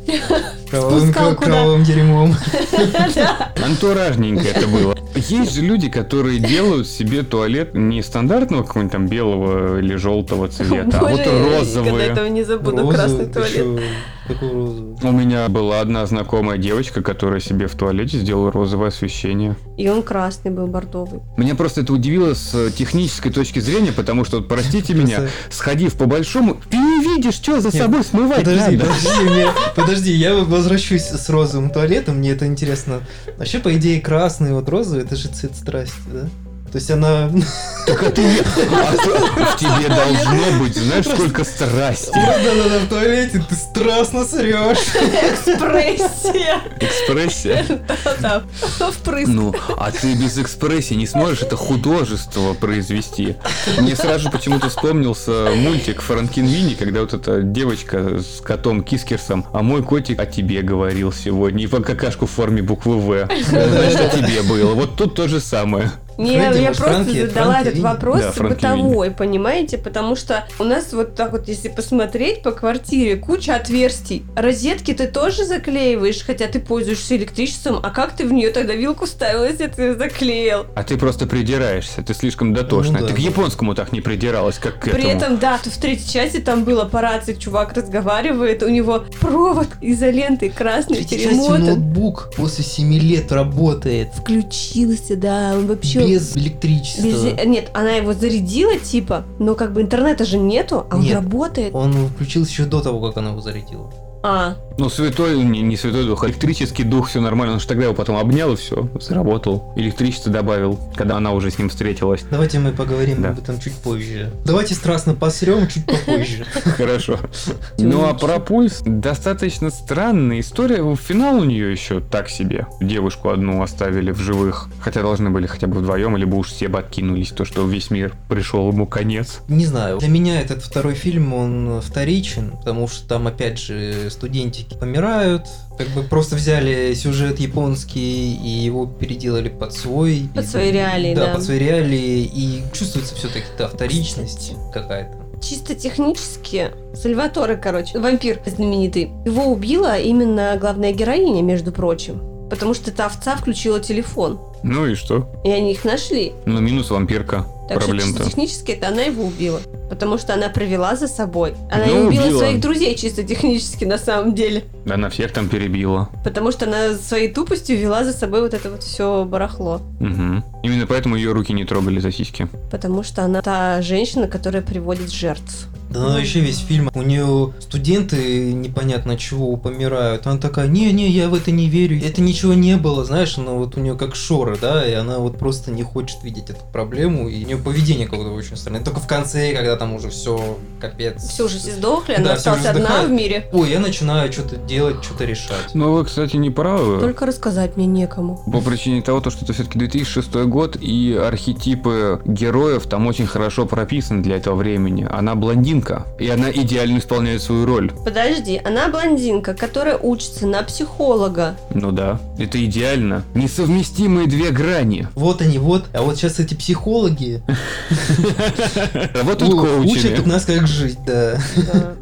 Кровавым, Спускал кра- куда? кровавым дерьмом. <laughs> Антуражненько это было. Есть же люди, которые делают себе туалет не стандартного какого-нибудь там белого или желтого цвета, а вот Боже, я этого не забуду, Розовый, красный туалет. Какой розовый? У меня была одна знакомая девочка, которая себе в туалете сделала розовое освещение. И он красный был, бордовый. Меня просто это удивило с технической точки зрения, потому что, простите меня, сходив по большому, ты не видишь, что за собой смывать Подожди, надо. подожди, мне- подожди, я возвращусь с розовым туалетом, мне это интересно. Вообще, по идее, красный, вот розовый, это же цвет страсти, да? То есть она Так а ты в тебе должно быть, знаешь, сколько страсти. продана в туалете, ты страстно срешь. Экспрессия! Экспрессия. Да, впрыск. Ну, а ты без экспрессии не сможешь это художество произвести. Мне сразу почему-то вспомнился мультик Франкин Винни, когда вот эта девочка с котом Кискерсом, а мой котик о тебе говорил сегодня, и по какашку в форме буквы В. <laughs> Значит, о тебе было. Вот тут то же самое. Не, Фредди, я просто Франки- задала Франки этот Винни? вопрос Да, Франки бытовой, понимаете? Потому что у нас вот так вот, если посмотреть по квартире, куча отверстий. Розетки ты тоже заклеиваешь, хотя ты пользуешься электричеством, а как ты в нее тогда вилку ставил, если ты заклеил? А ты просто придираешься, ты слишком дотошная. Ну да. Ты к японскому так не придиралась, как к При этому. этом, да, в третьей части там было по рации, чувак разговаривает, у него провод изоленты красный перемотан. ноутбук после 7 лет работает Включился, да, он вообще... без электричества. без- Нет, она его зарядила, типа, но как бы интернета же нету, а он Нет. работает. Он включился еще до того, как она его зарядила. А, Ну, святой, не, не святой дух, электрический дух, все нормально. Он же тогда его потом обнял и все, заработал. Электричество добавил, когда она уже с ним встретилась. Давайте мы поговорим Да. об этом чуть позже. Давайте страстно посрем чуть попозже. <laughs> Хорошо. Ну а про пульс достаточно странная история. Финал у нее еще так себе. Девушку одну оставили в живых. Хотя должны были хотя бы вдвоем, либо уж все бы откинулись, то что весь мир пришел ему конец. Не знаю. Для меня этот второй фильм, он вторичен, потому что там опять же студентики помирают. Как бы просто взяли сюжет японский и его переделали под свой. Под И- свои реалии, да. под свои реалии. И чувствуется все-таки да, вторичность какая-то. Чисто технически, Сальваторе, короче, вампир знаменитый, его убила именно главная героиня, между прочим. Потому что эта овца включила телефон. Ну и что? И они их нашли. Ну, минус вампирка. Так что чисто Проблем-то. технически это она его убила. Потому что она провела за собой. Она Ну, не убила, убила. своих друзей чисто технически на самом деле. Она всех там перебила. Потому что она своей тупостью вела за собой вот это вот все барахло. Угу. Именно поэтому ее руки не трогали за сиськи. Потому что она та женщина, которая приводит жертв. Да ну вообще весь фильм, у нее студенты непонятно чего помирают. Она такая, не-не, я в это не верю. Это ничего не было, знаешь, но вот у нее как шоры, да, и она вот просто не хочет видеть эту проблему, и у нее поведение какое-то очень странное. Только в конце, когда там уже все капец. Все уже все сдохли, она Да, осталась одна в мире. Ой, я начинаю что-то делать, что-то решать. Но вы, кстати, не правы. Только рассказать мне некому. По причине того, то, что это все-таки 2006 год, и архетипы героев там очень хорошо прописаны для этого времени. Она блондинка, и она идеально исполняет свою роль. Подожди, она блондинка, которая учится на психолога. Ну да, это идеально. Несовместимые две грани. Вот они, вот. А вот сейчас эти психологи А <laughs> вот тут коучами. учат нас как жить, да.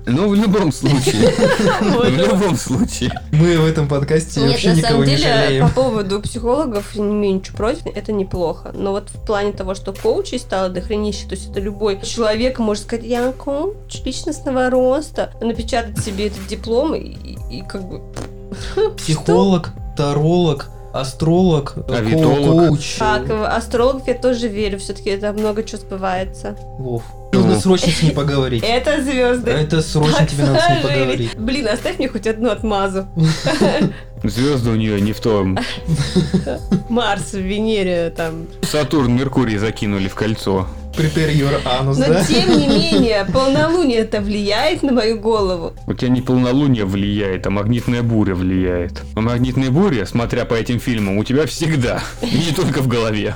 Ну, в любом случае. <laughs> В любом случае. Мы в этом подкасте вообще на никого самом не деле, жалеем. по поводу психологов, не имею ничего против, это неплохо. Но вот в плане того, что коучей стало дохренище, то есть это любой человек может сказать, я коуч личностного роста, напечатать себе этот диплом и как бы... Психолог, <laughs> таролог, астролог, ко- Авитолог. коуч. Так, в астрологов я тоже верю, все-таки это много чего сбывается. Вов. Нужно Ну. срочно с ней поговорить. Это звезды. Это срочно Так тебе надо с ней поговорить. Блин, оставь мне хоть одну отмазу. <laughs> Звезды у нее не в том. Марс в Венере там. Сатурн, Меркурий закинули в кольцо. Prepare your anus, Но да? тем не <laughs> менее, полнолуние это влияет на мою голову. У тебя не полнолуние влияет, а магнитная буря влияет. А магнитная буря, смотря по этим фильмам, у тебя всегда. И не только в голове.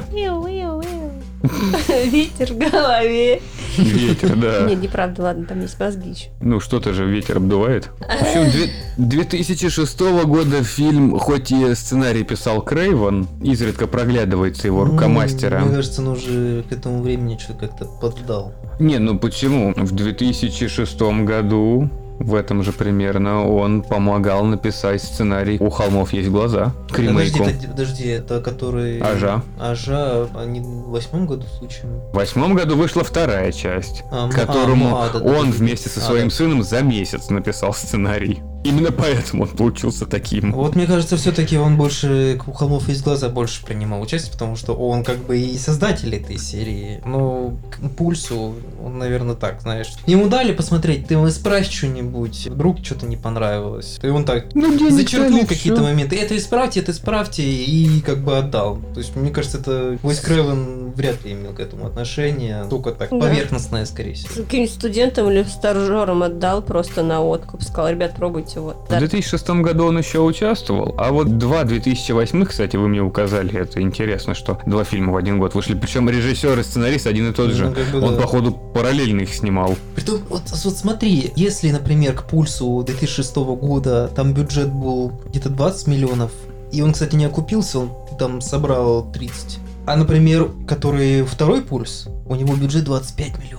<laughs> Ветер в голове. Ветер, да. Нет, неправда, ладно, там есть мозги еще. Ну, что-то же ветер обдувает. В общем, две- 2006 года фильм, хоть и сценарий писал Крейвен, изредка проглядывается его рука Ну, мастера. Мне кажется, он уже к этому времени что-то как-то поддал. Не, ну почему? В 2006 году, в этом же примерно, он помогал написать сценарий «У холмов есть глаза» к Подожди, ремейку. это- подожди, это который... Ажа. Ажа, они в восьмом году случаем? В восьмом году вышла вторая часть, А, м- которому а, да, да, он да, вместе со А, своим да. сыном за месяц написал сценарий. Именно поэтому он получился таким. Вот мне кажется, все-таки он больше у холмов есть глаза больше принимал участие, потому что он как бы и создатель этой серии. Но к пульсу, он, наверное, так, знаешь. Ему дали посмотреть, ты ему исправь что-нибудь, вдруг что-то не понравилось. И он так Ну, зачеркнул какие-то моменты. Это исправьте, это исправьте, и как бы отдал. То есть, мне кажется, это Войс Кревен вряд ли имел к этому отношение. Только так, Да. поверхностное, скорее всего. Каким-нибудь студентам или стажерам отдал просто на откуп. Сказал, ребят, пробуйте вот. В 2006 году он еще участвовал, а вот два 2008, кстати, вы мне указали, это интересно, что два фильма в один год вышли, причем режиссер и сценарист один и тот же. Ну, как бы Он, да. походу, параллельно их снимал. Притом, вот, вот смотри, если, например, к пульсу 2006 года там бюджет был где-то 20 миллионов, и он, кстати, не окупился, он там собрал 30. А, например, который второй пульс, у него бюджет 25 миллионов.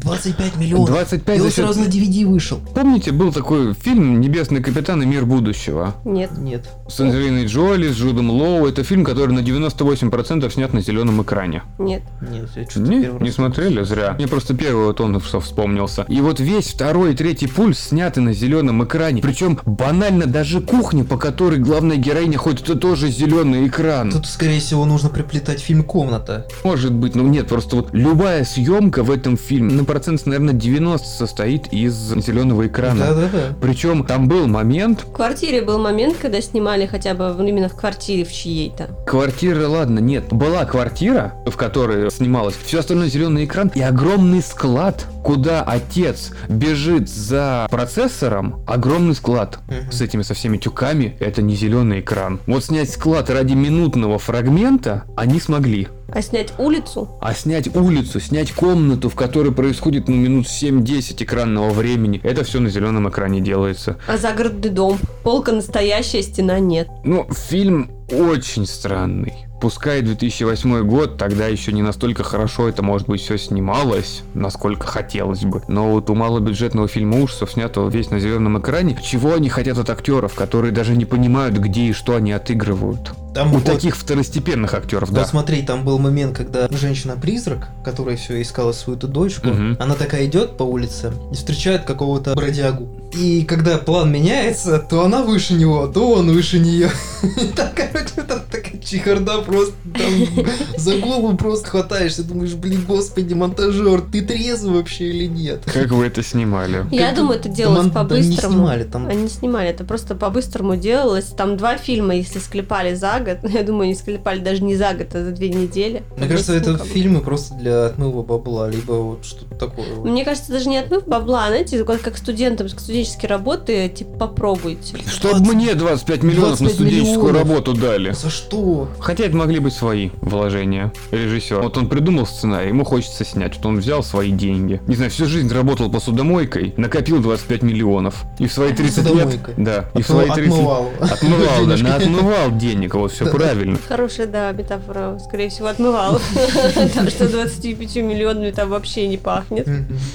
25 миллионов. 25 и он за счет- сразу на DVD вышел. Помните, был такой фильм «Небесный капитан и мир будущего»? Нет. Нет. С Анджелиной Джоли, с Джудом Лоу. Это фильм, который на 98% снят на зеленом экране. Нет. Нет, я что-то Не, не смотрели? Зря. Мне просто первый вот он вспомнился. И вот весь второй и третий пульс сняты на зеленом экране. Причем банально даже кухня, по которой главная героиня ходит, это тоже зеленый экран. Тут, скорее всего, нужно приплетать фильм «Комната». Может быть, ну нет, просто вот любая съемка в этом фильме на процент, наверное, 90 состоит из зеленого экрана. Да-да-да. Причем там был момент, В квартире был момент, когда снимали хотя бы именно в квартире в чьей-то. Квартира, ладно, нет. Была квартира, в которой снималось все остальное зеленый экран и огромный склад, куда отец бежит за процессором. Огромный склад Мгм. с этими со всеми тюками. Это не зеленый экран. Вот снять склад ради минутного фрагмента они смогли. А снять улицу? А снять улицу, снять комнату, в которой происходит ну, минут 7-10 экранного времени, это все на зеленом экране делается. А загородный дом? Полка настоящая, стена нет. Ну, фильм очень странный. Пускай 2008 год, тогда еще не настолько хорошо это, может быть, все снималось, насколько хотелось бы. Но вот у малобюджетного фильма ужасов, снятого весь на зеленом экране, чего они хотят от актеров, которые даже не понимают, где и что они отыгрывают? Там У вот- таких второстепенных актеров, да. Вот смотри, там был момент, когда женщина-призрак, которая все искала свою эту дочку, Мгм. она такая идет по улице и встречает какого-то бродягу. И когда план меняется, то она выше него, то он выше нее. <laughs> Там, короче, там такая чехарда просто там <laughs> за голову просто хватаешься, думаешь, блин, господи, монтажер, ты трезвый вообще или нет? Как вы это снимали? Я Как- думаю, это делалось по-быстрому. снимали, там Они не снимали, это просто по-быстрому делалось. Там два фильма, если склепали за год. <laughs> Я думаю, они склепали даже не за год, а за две недели. Мне кажется, это фильмы просто для отмыва бабла, либо вот что-то такое. Мне кажется, даже не отмыв бабла, а, знаете, как студентам, к студенческой работе, типа, попробуйте. Чтоб 20 мне 25 миллионов на 25 студенческую миллионов. работу дали. За что? Хотя это могли быть свои вложения режиссера. Вот он придумал сценарий, ему хочется снять. Вот он взял свои деньги. Не знаю, всю жизнь работал посудомойкой, накопил 25 миллионов. И в свои 30 лет... Да, и в свои 30... Отмывал. Отмывал, да, на- отмывал денег, вот все правильно. <laughs> Хорошая, да, метафора. Скорее всего, отмывал. <laughs> Потому что 25 миллионами там вообще не пахнет.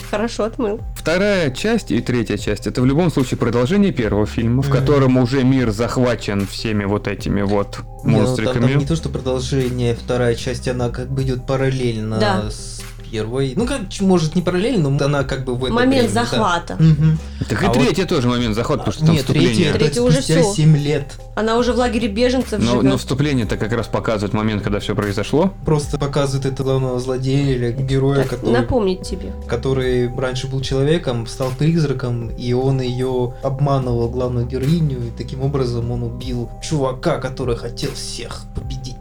Хорошо отмыл. Вторая часть и третья часть это в любом случае продолжение первого фильма, в котором уже мир захвачен всеми вот этими вот Не, ну, там-. Там не то, что продолжение, вторая часть, она как бы идет параллельно Да. с первой. Ну, как, может, не параллельно, но она как бы в это Момент время, да. захвата. Мгм. Так и А вот- третья тоже момент захвата, потому что там Нет, вступление. это Третья уже всё. 7 лет. Она уже в лагере беженцев Но, живет. но вступление-то как раз показывает момент, когда все произошло. Просто показывает этого главного злодея или героя, Так, который, напомнить тебе. который раньше был человеком, стал призраком, и он ее обманывал главную героиню, и таким образом он убил чувака, который хотел всех победить.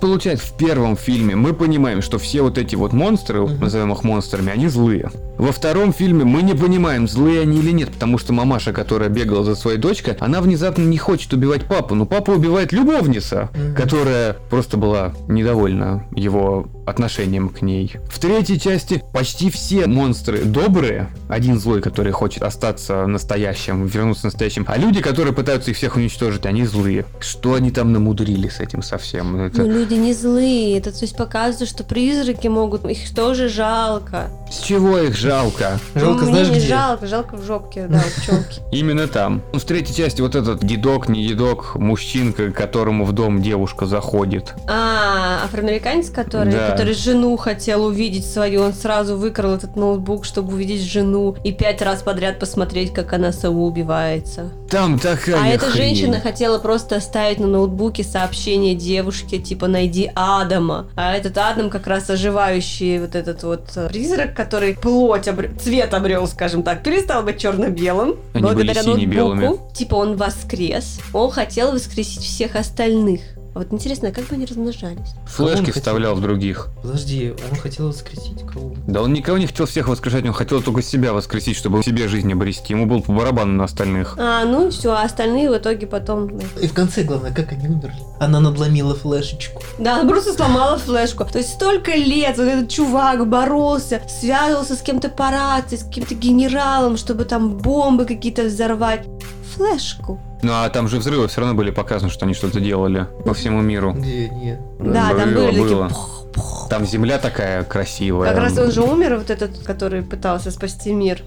Получается, в первом фильме мы понимаем, что все вот эти вот монстры, Мгм. назовем их монстрами, они злые. Во втором фильме мы не понимаем, злые они или нет, потому что мамаша, которая бегала за своей дочкой, она внезапно не хочет убивать папу, но папа убивает любовница, Мгм. которая просто была недовольна его отношением к ней. В третьей части почти все монстры добрые, один злой, который хочет остаться настоящим, вернуться настоящим, а люди, которые пытаются их всех уничтожить, они злые. Что они там намудрили с этим совсем? Ну, это- Ну, люди не злые. Это то есть показывает, что призраки могут. Их тоже жалко. С чего их жалко? Жалко, ну, знаешь мне не где? жалко, жалко в жопке, да, у пчелки. <laughs> Именно там. В третьей части вот этот дедок, не дедок, мужчинка, к которому в дом девушка заходит. А, афроамериканец, который, Да. Который жену хотел увидеть свою, он сразу выкрал этот ноутбук, чтобы увидеть жену и пять раз подряд посмотреть, как она самоубивается. Там такая А эта хрень. женщина хотела просто оставить на ноутбуке сообщение девушке, типа найди Адама. А этот Адам как раз оживающий вот этот вот э, призрак, который плоть, обр- цвет обрел, скажем так, перестал быть черно-белым. Они благодаря были ноутбуку. Типа он воскрес. Он хотел воскресить всех остальных. А вот интересно, а как бы они размножались? Флешки хотел? вставлял в других. Подожди, он хотел воскресить кого? Да он никого не хотел всех воскрешать, он хотел только себя воскресить, чтобы себе жизнь обрести. Ему был по барабану на остальных. А, ну все, а остальные в итоге потом... И в конце, главное, как они умерли? Она надломила флешечку. Да, она просто сломала флешку. То есть столько лет вот этот чувак боролся, связывался с кем-то по рации, с каким-то генералом, чтобы там бомбы какие-то взорвать. Флешку. Ну а там же взрывы все равно были показаны, что они что-то делали по всему миру. Где? Нет. Да, там Было, были такие... пух. Там земля такая красивая. Как раз он же умер, вот этот, который пытался спасти мир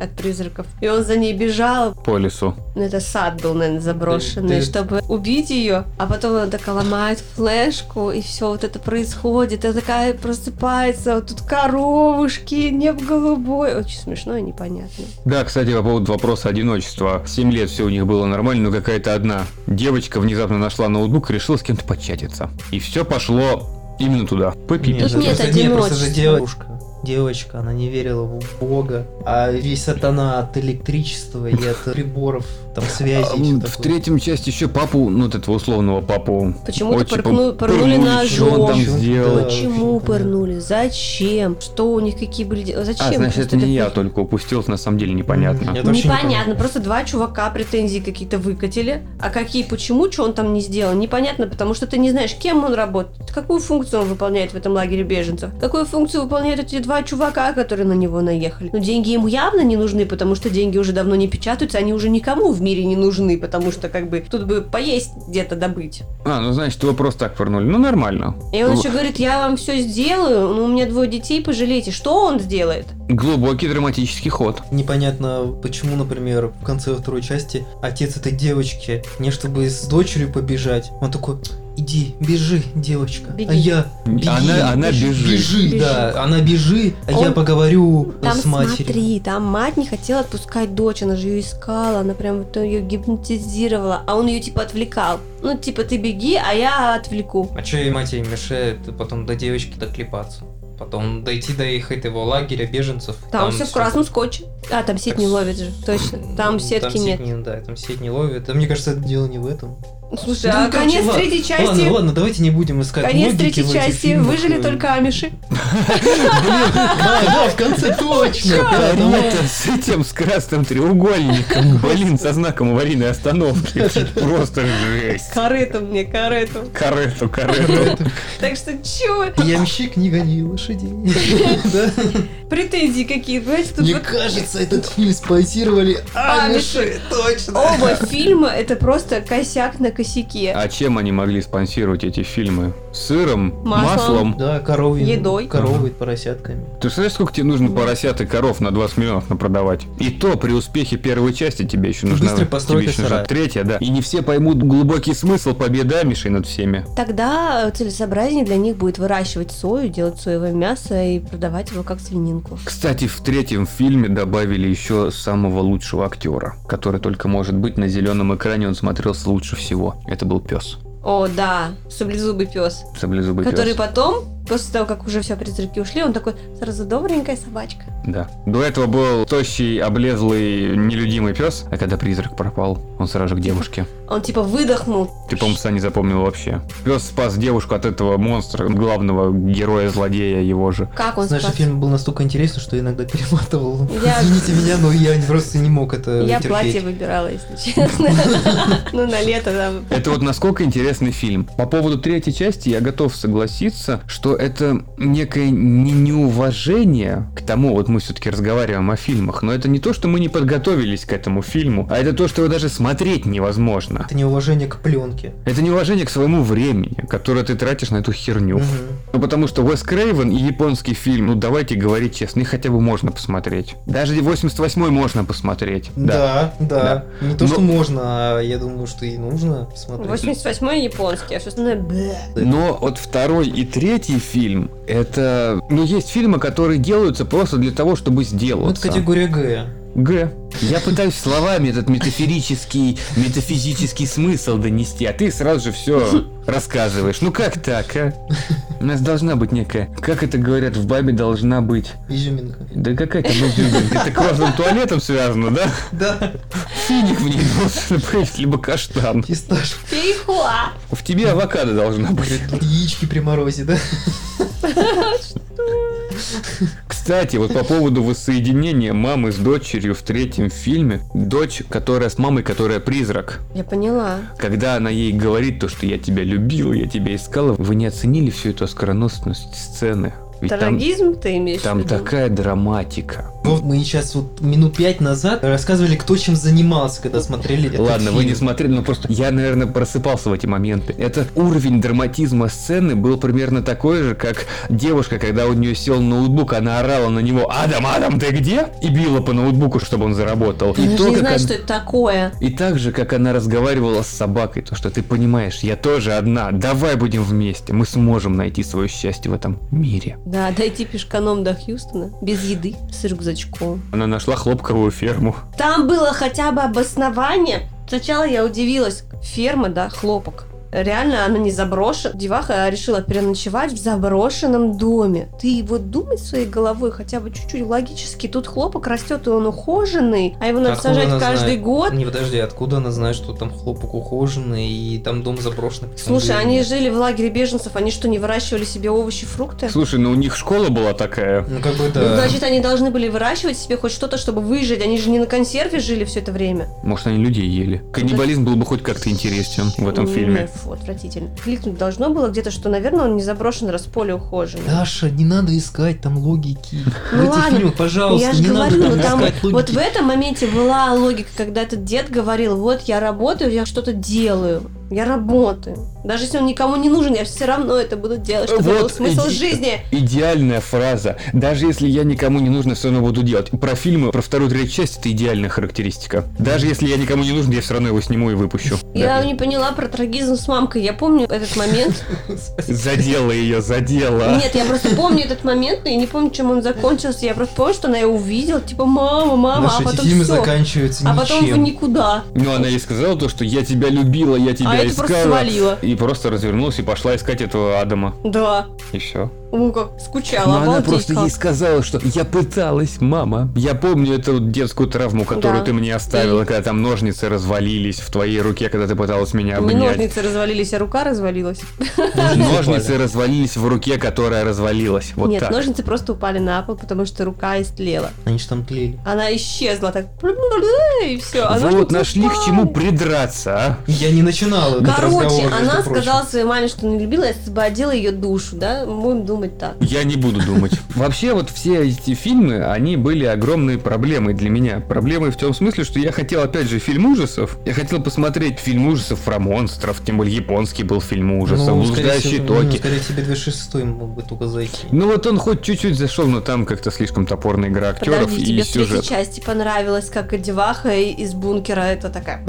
от призраков. И он за ней бежал. По лесу. Ну, это сад был, наверное, заброшенный, Ты- ты- чтобы убить ее. А потом она такая ломает флешку, и все вот это происходит. И такая просыпается, вот тут коровушки, небо голубой. Очень смешно и непонятно. Да, кстати, по поводу вопроса одиночества. Семь лет все у них было нормально, но какая-то одна девочка внезапно нашла ноутбук и решила с кем-то початиться. И все пошло именно туда. По пипи. Тут нет просто, нет, просто одиночества. девушка. Девочка, она не верила в Бога, а весь сатана от электричества и от приборов, там, связи А, В такое. третьем части еще папу, ну, вот этого условного папу. Почему-то поркну- пырнули Что он там ножом. сделал? Да, Почему пырнули? Зачем? Что у них какие были дела? Зачем? А, значит, просто это не я только упустил, на самом деле непонятно. Нет. Непонятно, непонятно. просто два чувака претензии какие-то выкатили, а какие, почему, что он там не сделал, непонятно, потому что ты не знаешь, кем он работает, какую функцию он выполняет в этом лагере беженцев, какую функцию выполняют эти два чувака, которые на него наехали. Но деньги ему явно не нужны, потому что деньги уже давно не печатаются, они уже никому в мире не нужны, потому что как бы тут бы поесть где-то добыть. А, ну, значит, его просто так пырнули. Ну, нормально. И он еще говорит, я вам все сделаю, но у меня двое детей, пожалейте. Что он сделает? Глубокий драматический ход. Непонятно, почему, например, в конце второй части отец этой девочки, не чтобы с дочерью побежать, он такой, иди, бежи, девочка, Беги. а я... Она- она бежит. Бежи, Бежи. да, она бежи, а Он- я поговорю Там с матерью. смотри, там мать не хотела отпускать дочь, она же ее искала, она прям вот ее гипнотизировала, а он ее типа отвлекал. Ну, типа, ты беги, а я отвлеку. А что ей матери мешает потом до девочки доклепаться? Потом дойти до их этого лагеря беженцев. Там, все в красном скотче. А, там сеть не ловит же, точно. Там сетки сеть нет. не- да, там сеть не ловит. Да, мне кажется, это дело не в этом. Слушай, Ну, а короче, конец ладно, третьей части... Ладно, ладно, давайте не будем искать Конец логики третьей в этих части фильмах. выжили только амиши. <laughs> Да, да, в конце точно. да, с этим, с красным треугольником, блин, со знаком аварийной остановки. Просто жесть. Карету мне, карету. Карету, карету. Так что чё? Ямщик не гони лошадей. <laughs> Да? Претензии какие, понимаете? Тут Мне кажется, этот фильм спонсировали Амиши. Точно. оба фильма это просто косяк на косяке. А чем они могли спонсировать эти фильмы? Сыром? Маслом. Маслом? Да, коровы. Едой. Коровы поросятками. Ты знаешь, сколько тебе нужно поросят и коров на 20 миллионов продавать? И то при успехе первой части тебе еще нужна, Быстрой постройкой тебе еще третья, да. И не все поймут глубокий смысл победы Амишей над всеми. Тогда целесообразнее для них будет выращивать сою, делать соевое мясо и продавать его как свининку. Кстати, в третьем фильме добавили еще самого лучшего актера, который только может быть на зеленом экране, он смотрелся лучше всего. Это был пес. О, да, саблезубый пес. Саблезубый Который пес. потом, после того, как уже все призраки ушли, он такой, сразу добренькая собачка. Да. До этого был тощий, облезлый, нелюдимый пес, а когда призрак пропал, он сразу же к девушке. Он типа выдохнул. Ты, по-моему, пса не запомнил вообще. Пес спас девушку от этого монстра, главного героя-злодея его же. Как он Знаешь, спас? фильм был настолько интересный, что иногда перематывал. Я- <laughs> Извините меня, но я просто не мог это Я терпеть. платье выбирала, если честно. <laughs> Ну, на лето там. Это вот насколько интересный фильм. По поводу третьей части я готов согласиться, что это некое не неуважение к тому, вот мы все-таки разговариваем о фильмах, но это не то, что мы не подготовились к этому фильму, а это то, что его даже смотреть невозможно. Это неуважение к пленке. Это неуважение к своему времени, которое ты тратишь на эту херню. Мгм. Ну, потому что Уэс Крейвен и японский фильм, ну, давайте говорить честно, их хотя бы можно посмотреть. Даже 88-й можно посмотреть. Да, да. Не то, Но- что можно, а я думаю, что и нужно посмотреть. 88-й японский, а все остальное бэ. Но вот второй и третий фильм, это... Ну, есть фильмы, которые делаются просто для того, чтобы Ну, это сделаться. категория Г. Г. Я пытаюсь словами этот метафорический, метафизический смысл донести, а ты сразу же все рассказываешь. Ну как так, а? У нас должна быть некая... Как это говорят, в бабе должна быть... Изюминка. Да какая там изюминка? Это кровным туалетом связано, да? Да, Финик в ней должен быть, либо каштан. фисташ. Фейхуа. В тебе авокадо должна быть. Яички при морозе, да? Кстати, вот по поводу воссоединения мамы с дочерью в третьем фильме. Дочь, которая с мамой, которая призрак. Я поняла. Когда она ей говорит то, что я тебя любила, я тебя искала, вы не оценили всю эту оскароносность сцены. Ведь там, Трагизм ты имеешь в там виду? такая драматика. Ну, мы сейчас вот минут пять назад рассказывали, кто чем занимался, когда смотрели этот Ладно, вы фильм. не смотрели, но просто я, наверное, просыпался в эти моменты. Это уровень драматизма сцены был примерно такой же, как девушка, когда у нее сел ноутбук, она орала на него «Адам, Адам, ты где?» и била по ноутбуку, чтобы он заработал. И то, не знаю, он- что это такое. И так же, как она разговаривала с собакой, то, что ты понимаешь, я тоже одна, давай будем вместе, мы сможем найти свое счастье в этом мире. Да, дойти пешканом до Хьюстона, без еды, с рюкзачком. Она нашла хлопковую ферму. Там было хотя бы обоснование. Сначала я удивилась. Ферма, да, хлопок. Реально, она не заброшена. Деваха решила переночевать в заброшенном доме. Ты вот думай своей головой хотя бы чуть-чуть логически. Тут хлопок растет, и он ухоженный, а его надо Откуда сажать каждый знает? год. Не, подожди, откуда она знает, что там хлопок ухоженный и там дом заброшенный? Слушай, они жили в лагере беженцев, они что, не выращивали себе овощи, фрукты? Слушай, ну у них школа была такая. Ну, как бы Ну, да. значит, они должны были выращивать себе хоть что-то, чтобы выжить. Они же не на консерве жили все это время. Может, они людей ели. Каннибализм был бы хоть как-то интересен в этом фильме. Фу, отвратительно. Кликнуть должно было где-то, что, наверное, он не заброшен, раз поле ухоженное. Даша, не надо искать там логики. Ну в ладно, фильмах, пожалуйста, Я же не говорю, надо там там искать вот логики. в этом моменте была логика, когда этот дед говорил, вот я работаю, я что-то делаю, я работаю. Даже если он никому не нужен, я все равно это буду делать, чтобы Вот был смысл иди- жизни. Идеальная фраза. Даже если я никому не нужен, все равно буду делать. Про фильмы, про вторую третью часть это идеальная характеристика. Даже если я никому не нужен, я все равно его сниму и выпущу. Я Да. не поняла про трагизм с мамкой. Я помню этот момент. <laughs> Задела ее, задела. Нет, я просто помню этот момент, и не помню, чем он закончился. Я просто помню, что она его увидела, типа, мама, мама, а потом фильмы все. заканчиваются А потом никуда. Ну, она ей сказала то, что я тебя любила, я тебя А это искала. просто свалила. И просто развернулась и пошла искать этого Адама. Да. И все. О, как скучала, Но она просто как. ей сказала, что я пыталась, мама. Я помню эту детскую травму, которую Да. ты мне оставила, И- когда там ножницы развалились в твоей руке, когда ты пыталась меня Не обнять. ножницы развалились, а рука развалилась. Ножницы развалились в руке, которая развалилась. Вот Нет, так. ножницы просто упали на пол, потому что рука истлела. Они же там тлели. Она исчезла так, и все. вот нашли к чему придраться, а? Я не начинал этот Короче, она сказала своей маме, что не любила, и освободила ее душу, да? Будем думать так. Я не буду думать. <laughs> Вообще, вот все эти фильмы, они были огромной проблемой для меня. Проблемой в том смысле, что я хотел, опять же, фильм ужасов. Я хотел посмотреть фильм ужасов про монстров, тем более японский был фильм ужасов, Ну, блуждающие всего, ну, токи. скорее тебе 2600 мог бы только зайти. Ну вот он хоть чуть-чуть зашел, но там как-то слишком топорная игра актеров Подожди, и тебе в третьей сюжет. части понравилось, как деваха из бункера это такая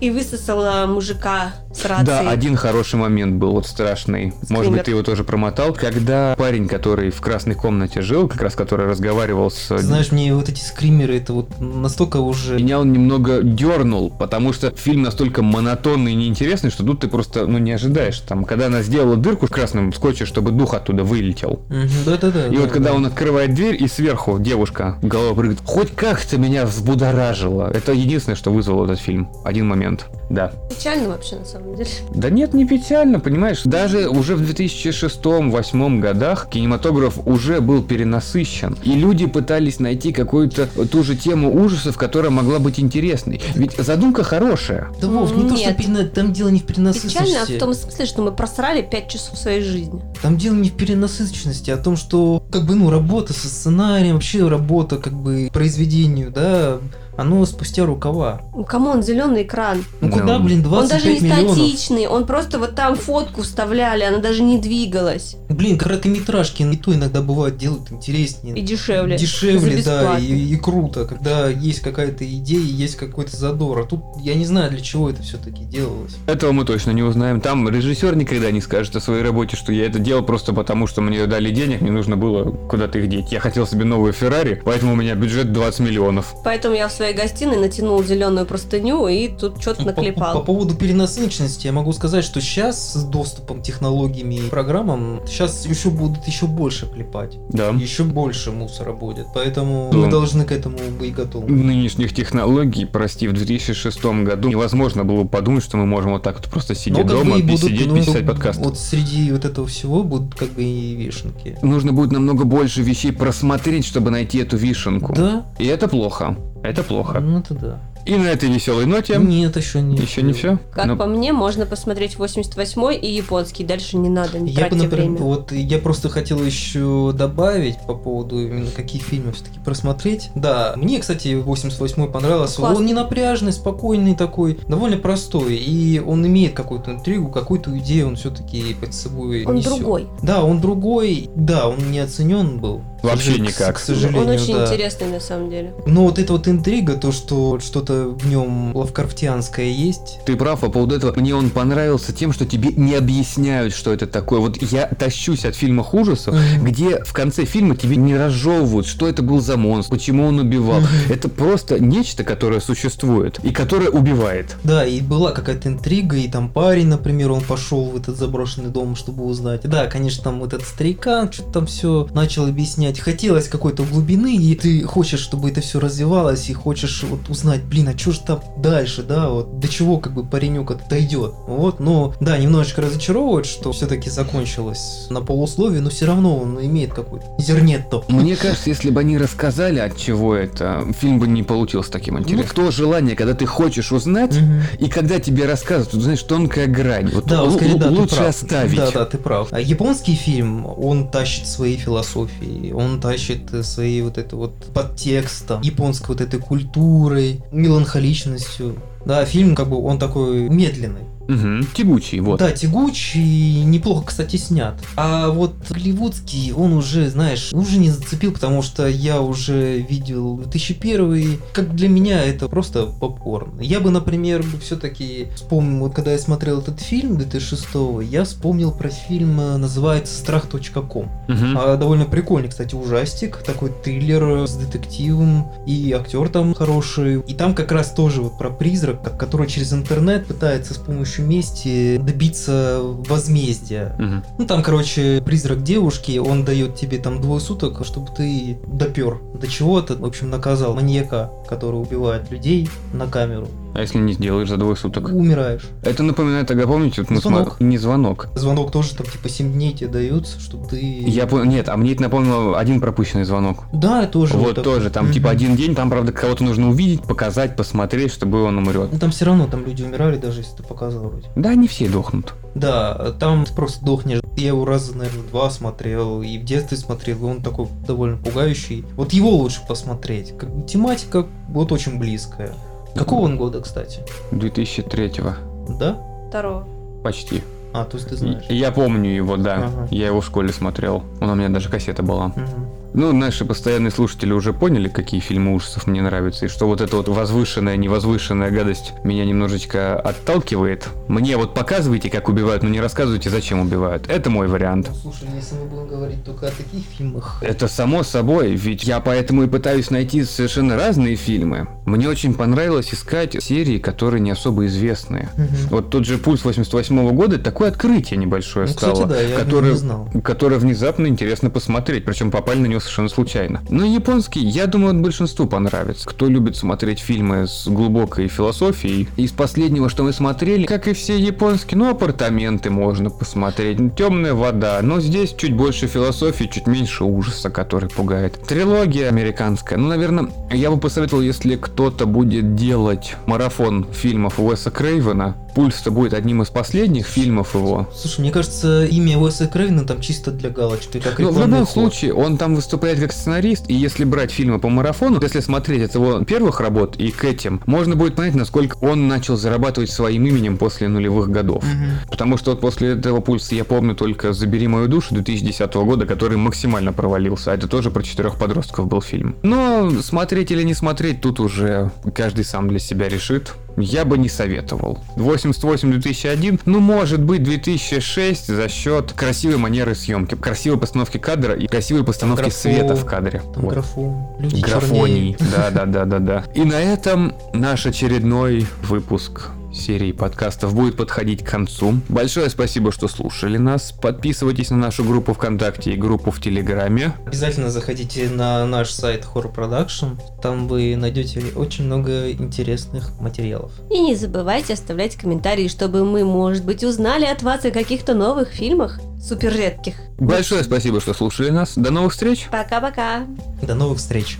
и высосала мужика с рацией. Да, один хороший момент был, вот страшный. Может Скример. быть, ты его тоже промотал. Когда парень, который в красной комнате жил, как раз который разговаривал с... Ты Знаешь, мне вот эти скримеры, это вот настолько уже... Меня он немного дернул, потому что фильм настолько монотонный и неинтересный, что тут ты просто, ну, не ожидаешь. Там, когда она сделала дырку в красном скотче, чтобы дух оттуда вылетел. Да-да-да. И да, вот когда да. он открывает дверь, и сверху девушка голова прыгает, хоть как-то меня взбудоражило. Это единственное, что вызвал этот фильм. Один момент. Да. Печально вообще, на самом деле. Да нет, не печально, понимаешь? Даже уже в 2006-2008 годах кинематограф уже был перенасыщен. И люди пытались найти какую-то ту же тему ужасов, которая могла быть интересной. Ведь задумка хорошая. Да, Вов, не то, что Нет. перена- там дело не в Печально перенасыщенности. в том смысле, что мы просрали 5 часов своей жизни. Там дело не в перенасыщенности, а в том, что как бы, ну, работа со сценарием, вообще работа как бы произведению, да, оно спустя рукава. Ну, come on, зеленый экран. Ну Да. куда, блин, Он даже 25 не миллионов? статичный, он просто вот там фотку вставляли, она даже не двигалась. Блин, короткометражки и то иногда бывает делают интереснее. И дешевле. Дешевле, да, и, и круто, когда есть какая-то идея, есть какой-то задор. А тут я не знаю, для чего это все-таки делалось. Этого мы точно не узнаем. Там режиссер никогда не скажет о своей работе, что я это делал просто потому, что мне дали денег, мне нужно было куда-то их деть. Я хотел себе новую Феррари, поэтому у меня бюджет 20 миллионов. Поэтому я в своей гостиной натянул зеленую простыню и тут что-то Ну, По, по- наклепал. по поводу перенасыщенности я могу сказать, что сейчас с доступом к технологиями и программам сейчас еще будут еще больше клепать. Да. Еще больше мусора будет. Поэтому Да. мы должны к этому быть готовы. Нынешних технологий, прости, в 2006 году невозможно было подумать, что мы можем вот так вот просто сидеть Но как дома и будут, сидеть ну, писать подкаст. Вот среди вот этого всего будут как бы и вишенки. Нужно будет намного больше вещей просмотреть, чтобы найти эту вишенку. Да? И это плохо. Это плохо. Ну это да. И на этой веселой ноте Нет, еще не. еще не все. Как по мне, можно посмотреть 88 и японский. Дальше не надо, не Я бы, например, время. вот я просто хотел еще добавить по поводу именно какие фильмы все-таки просмотреть. Да, мне, кстати, 88 понравился. Классно. Он не напряжный, спокойный такой, довольно простой. И он имеет какую-то интригу, какую-то идею он все-таки под собой Он несет. другой. Да, он другой. Да, он не оценен был. Вообще никак. К сожалению, Он очень да. интересный на самом деле. Но вот эта вот интрига, то, что что-то в нем лавкрафтианское есть. Ты прав по поводу этого. Мне он понравился тем, что тебе не объясняют, что это такое. Вот я тащусь от фильмов ужасов, где в конце фильма тебе не разжевывают, что это был за монстр, почему он убивал. Это просто нечто, которое существует и которое убивает. Да, и была какая-то интрига, и там парень, например, он пошел в этот заброшенный дом, чтобы узнать. Да, конечно, там вот этот старикан что-то там все начал объяснять. Хотелось какой-то глубины, и ты хочешь, чтобы это все развивалось, и хочешь вот узнать, блин, а что же там дальше, да, вот до чего как бы паренек дойдет. Вот, но да, немножечко разочаровывает, что все-таки закончилось на полусловие, но все равно он имеет какой-то зернетто. Мне кажется, если бы они рассказали, от чего это, фильм бы не получился таким интересным. То желание, когда ты хочешь узнать, Мгм. и когда тебе рассказывают, тут, знаешь, тонкая грань. Вот Да, вот скорее, да, ты лучше оставить. Да, да, ты прав. А Японский фильм, он тащит свои философии, он тащит э, свои вот это вот подтекстом, японской вот этой культурой, меланхоличностью. Да, фильм как бы он такой медленный. Мгм, Тягучий, вот. Да, тягучий, неплохо, кстати, снят. А вот голливудский, он уже, знаешь, уже не зацепил, потому что я уже видел 2001 Как для меня это просто попкорн. Я бы, например, все-таки вспомнил, вот когда я смотрел этот фильм 2006 я вспомнил про фильм, э, называется «Страх.ком». Мгм. А, довольно прикольный, кстати, ужастик, такой триллер с детективом, и актер там хороший. И там как раз тоже вот про призрака, который через интернет пытается с помощью мести добиться возмездия. Мгм. Ну там, короче, призрак девушки, он дает тебе там двое суток, чтобы ты допер до чего-то, в общем, наказал маньяка, который убивает людей на камеру. А если не сделаешь за двое суток? Умираешь. Это напоминает, ага, помните, вот мы Звонок. смо- не звонок. Звонок тоже там типа 7 дней тебе дается, чтобы ты... Я понял, нет, а мне это напомнило один пропущенный звонок. Да, тоже. Вот, такой. тоже, там Мгм. типа один день, там, правда, кого-то нужно увидеть, показать, посмотреть, чтобы он умрет. Ну там все равно там люди умирали, даже если ты показывал вроде. Да, не все дохнут. Да, там ты просто дохнешь. Я его раза, наверное, два смотрел, и в детстве смотрел, и он такой довольно пугающий. Вот его лучше посмотреть. Как тематика вот очень близкая. Какого он года, кстати? 2003-го. Да? Второго. Почти. А, то есть ты знаешь. Я помню его, да. Ага. Я его в школе смотрел. Он у меня даже кассета была. Мгм. Ну, наши постоянные слушатели уже поняли, какие фильмы ужасов мне нравятся, и что вот эта вот возвышенная, невозвышенная гадость меня немножечко отталкивает. Мне вот показывайте, как убивают, но не рассказывайте, зачем убивают. Это мой вариант. Ну, слушай, если мы будем говорить только о таких фильмах... Это само собой, ведь я поэтому и пытаюсь найти совершенно разные фильмы. Мне очень понравилось искать серии, которые не особо известные. Мгм. Вот тот же «Пульс» 88 года, такое открытие небольшое Ну, стало, кстати, да, я которое, не знал. которое внезапно интересно посмотреть, причем попали на него совершенно случайно. Но японский, я думаю, он большинству понравится. Кто любит смотреть фильмы с глубокой философией, из последнего, что мы смотрели, как и все японские, ну, апартаменты можно посмотреть, темная вода, но здесь чуть больше философии, чуть меньше ужаса, который пугает. Трилогия американская, ну, наверное, я бы посоветовал, если кто-то будет делать марафон фильмов Уэса Крейвена, Пульс-то будет одним из последних фильмов его. Слушай, мне кажется, имя Уэса Крейвена там чисто для галочки, как Ну, в любом ход. случае, он там выступает как сценарист, и если брать фильмы по марафону, если смотреть от его первых работ и к этим, можно будет понять, насколько он начал зарабатывать своим именем после нулевых годов. Мгм. Потому что вот после этого пульса я помню только «Забери мою душу» 2010 года, который максимально провалился. А это тоже про четырех подростков был фильм. Но смотреть или не смотреть, тут уже каждый сам для себя решит. Я бы не советовал. 88-2001, ну может быть 2006 за счет красивой манеры съемки, красивой постановки кадра и красивой постановки графон. света в кадре. Вот. графон. Люди Графоний. чернеют. Да, да, да, да, да. И на этом наш очередной выпуск серии подкастов будет подходить к концу. Большое спасибо, что слушали нас. Подписывайтесь на нашу группу ВКонтакте и группу в Телеграме. Обязательно заходите на наш сайт Horror Production. Там вы найдете очень много интересных материалов. И не забывайте оставлять комментарии, чтобы мы, может быть, узнали от вас о каких-то новых фильмах. Супер редких. Большое спасибо, что слушали нас. До новых встреч! Пока-пока. До новых встреч!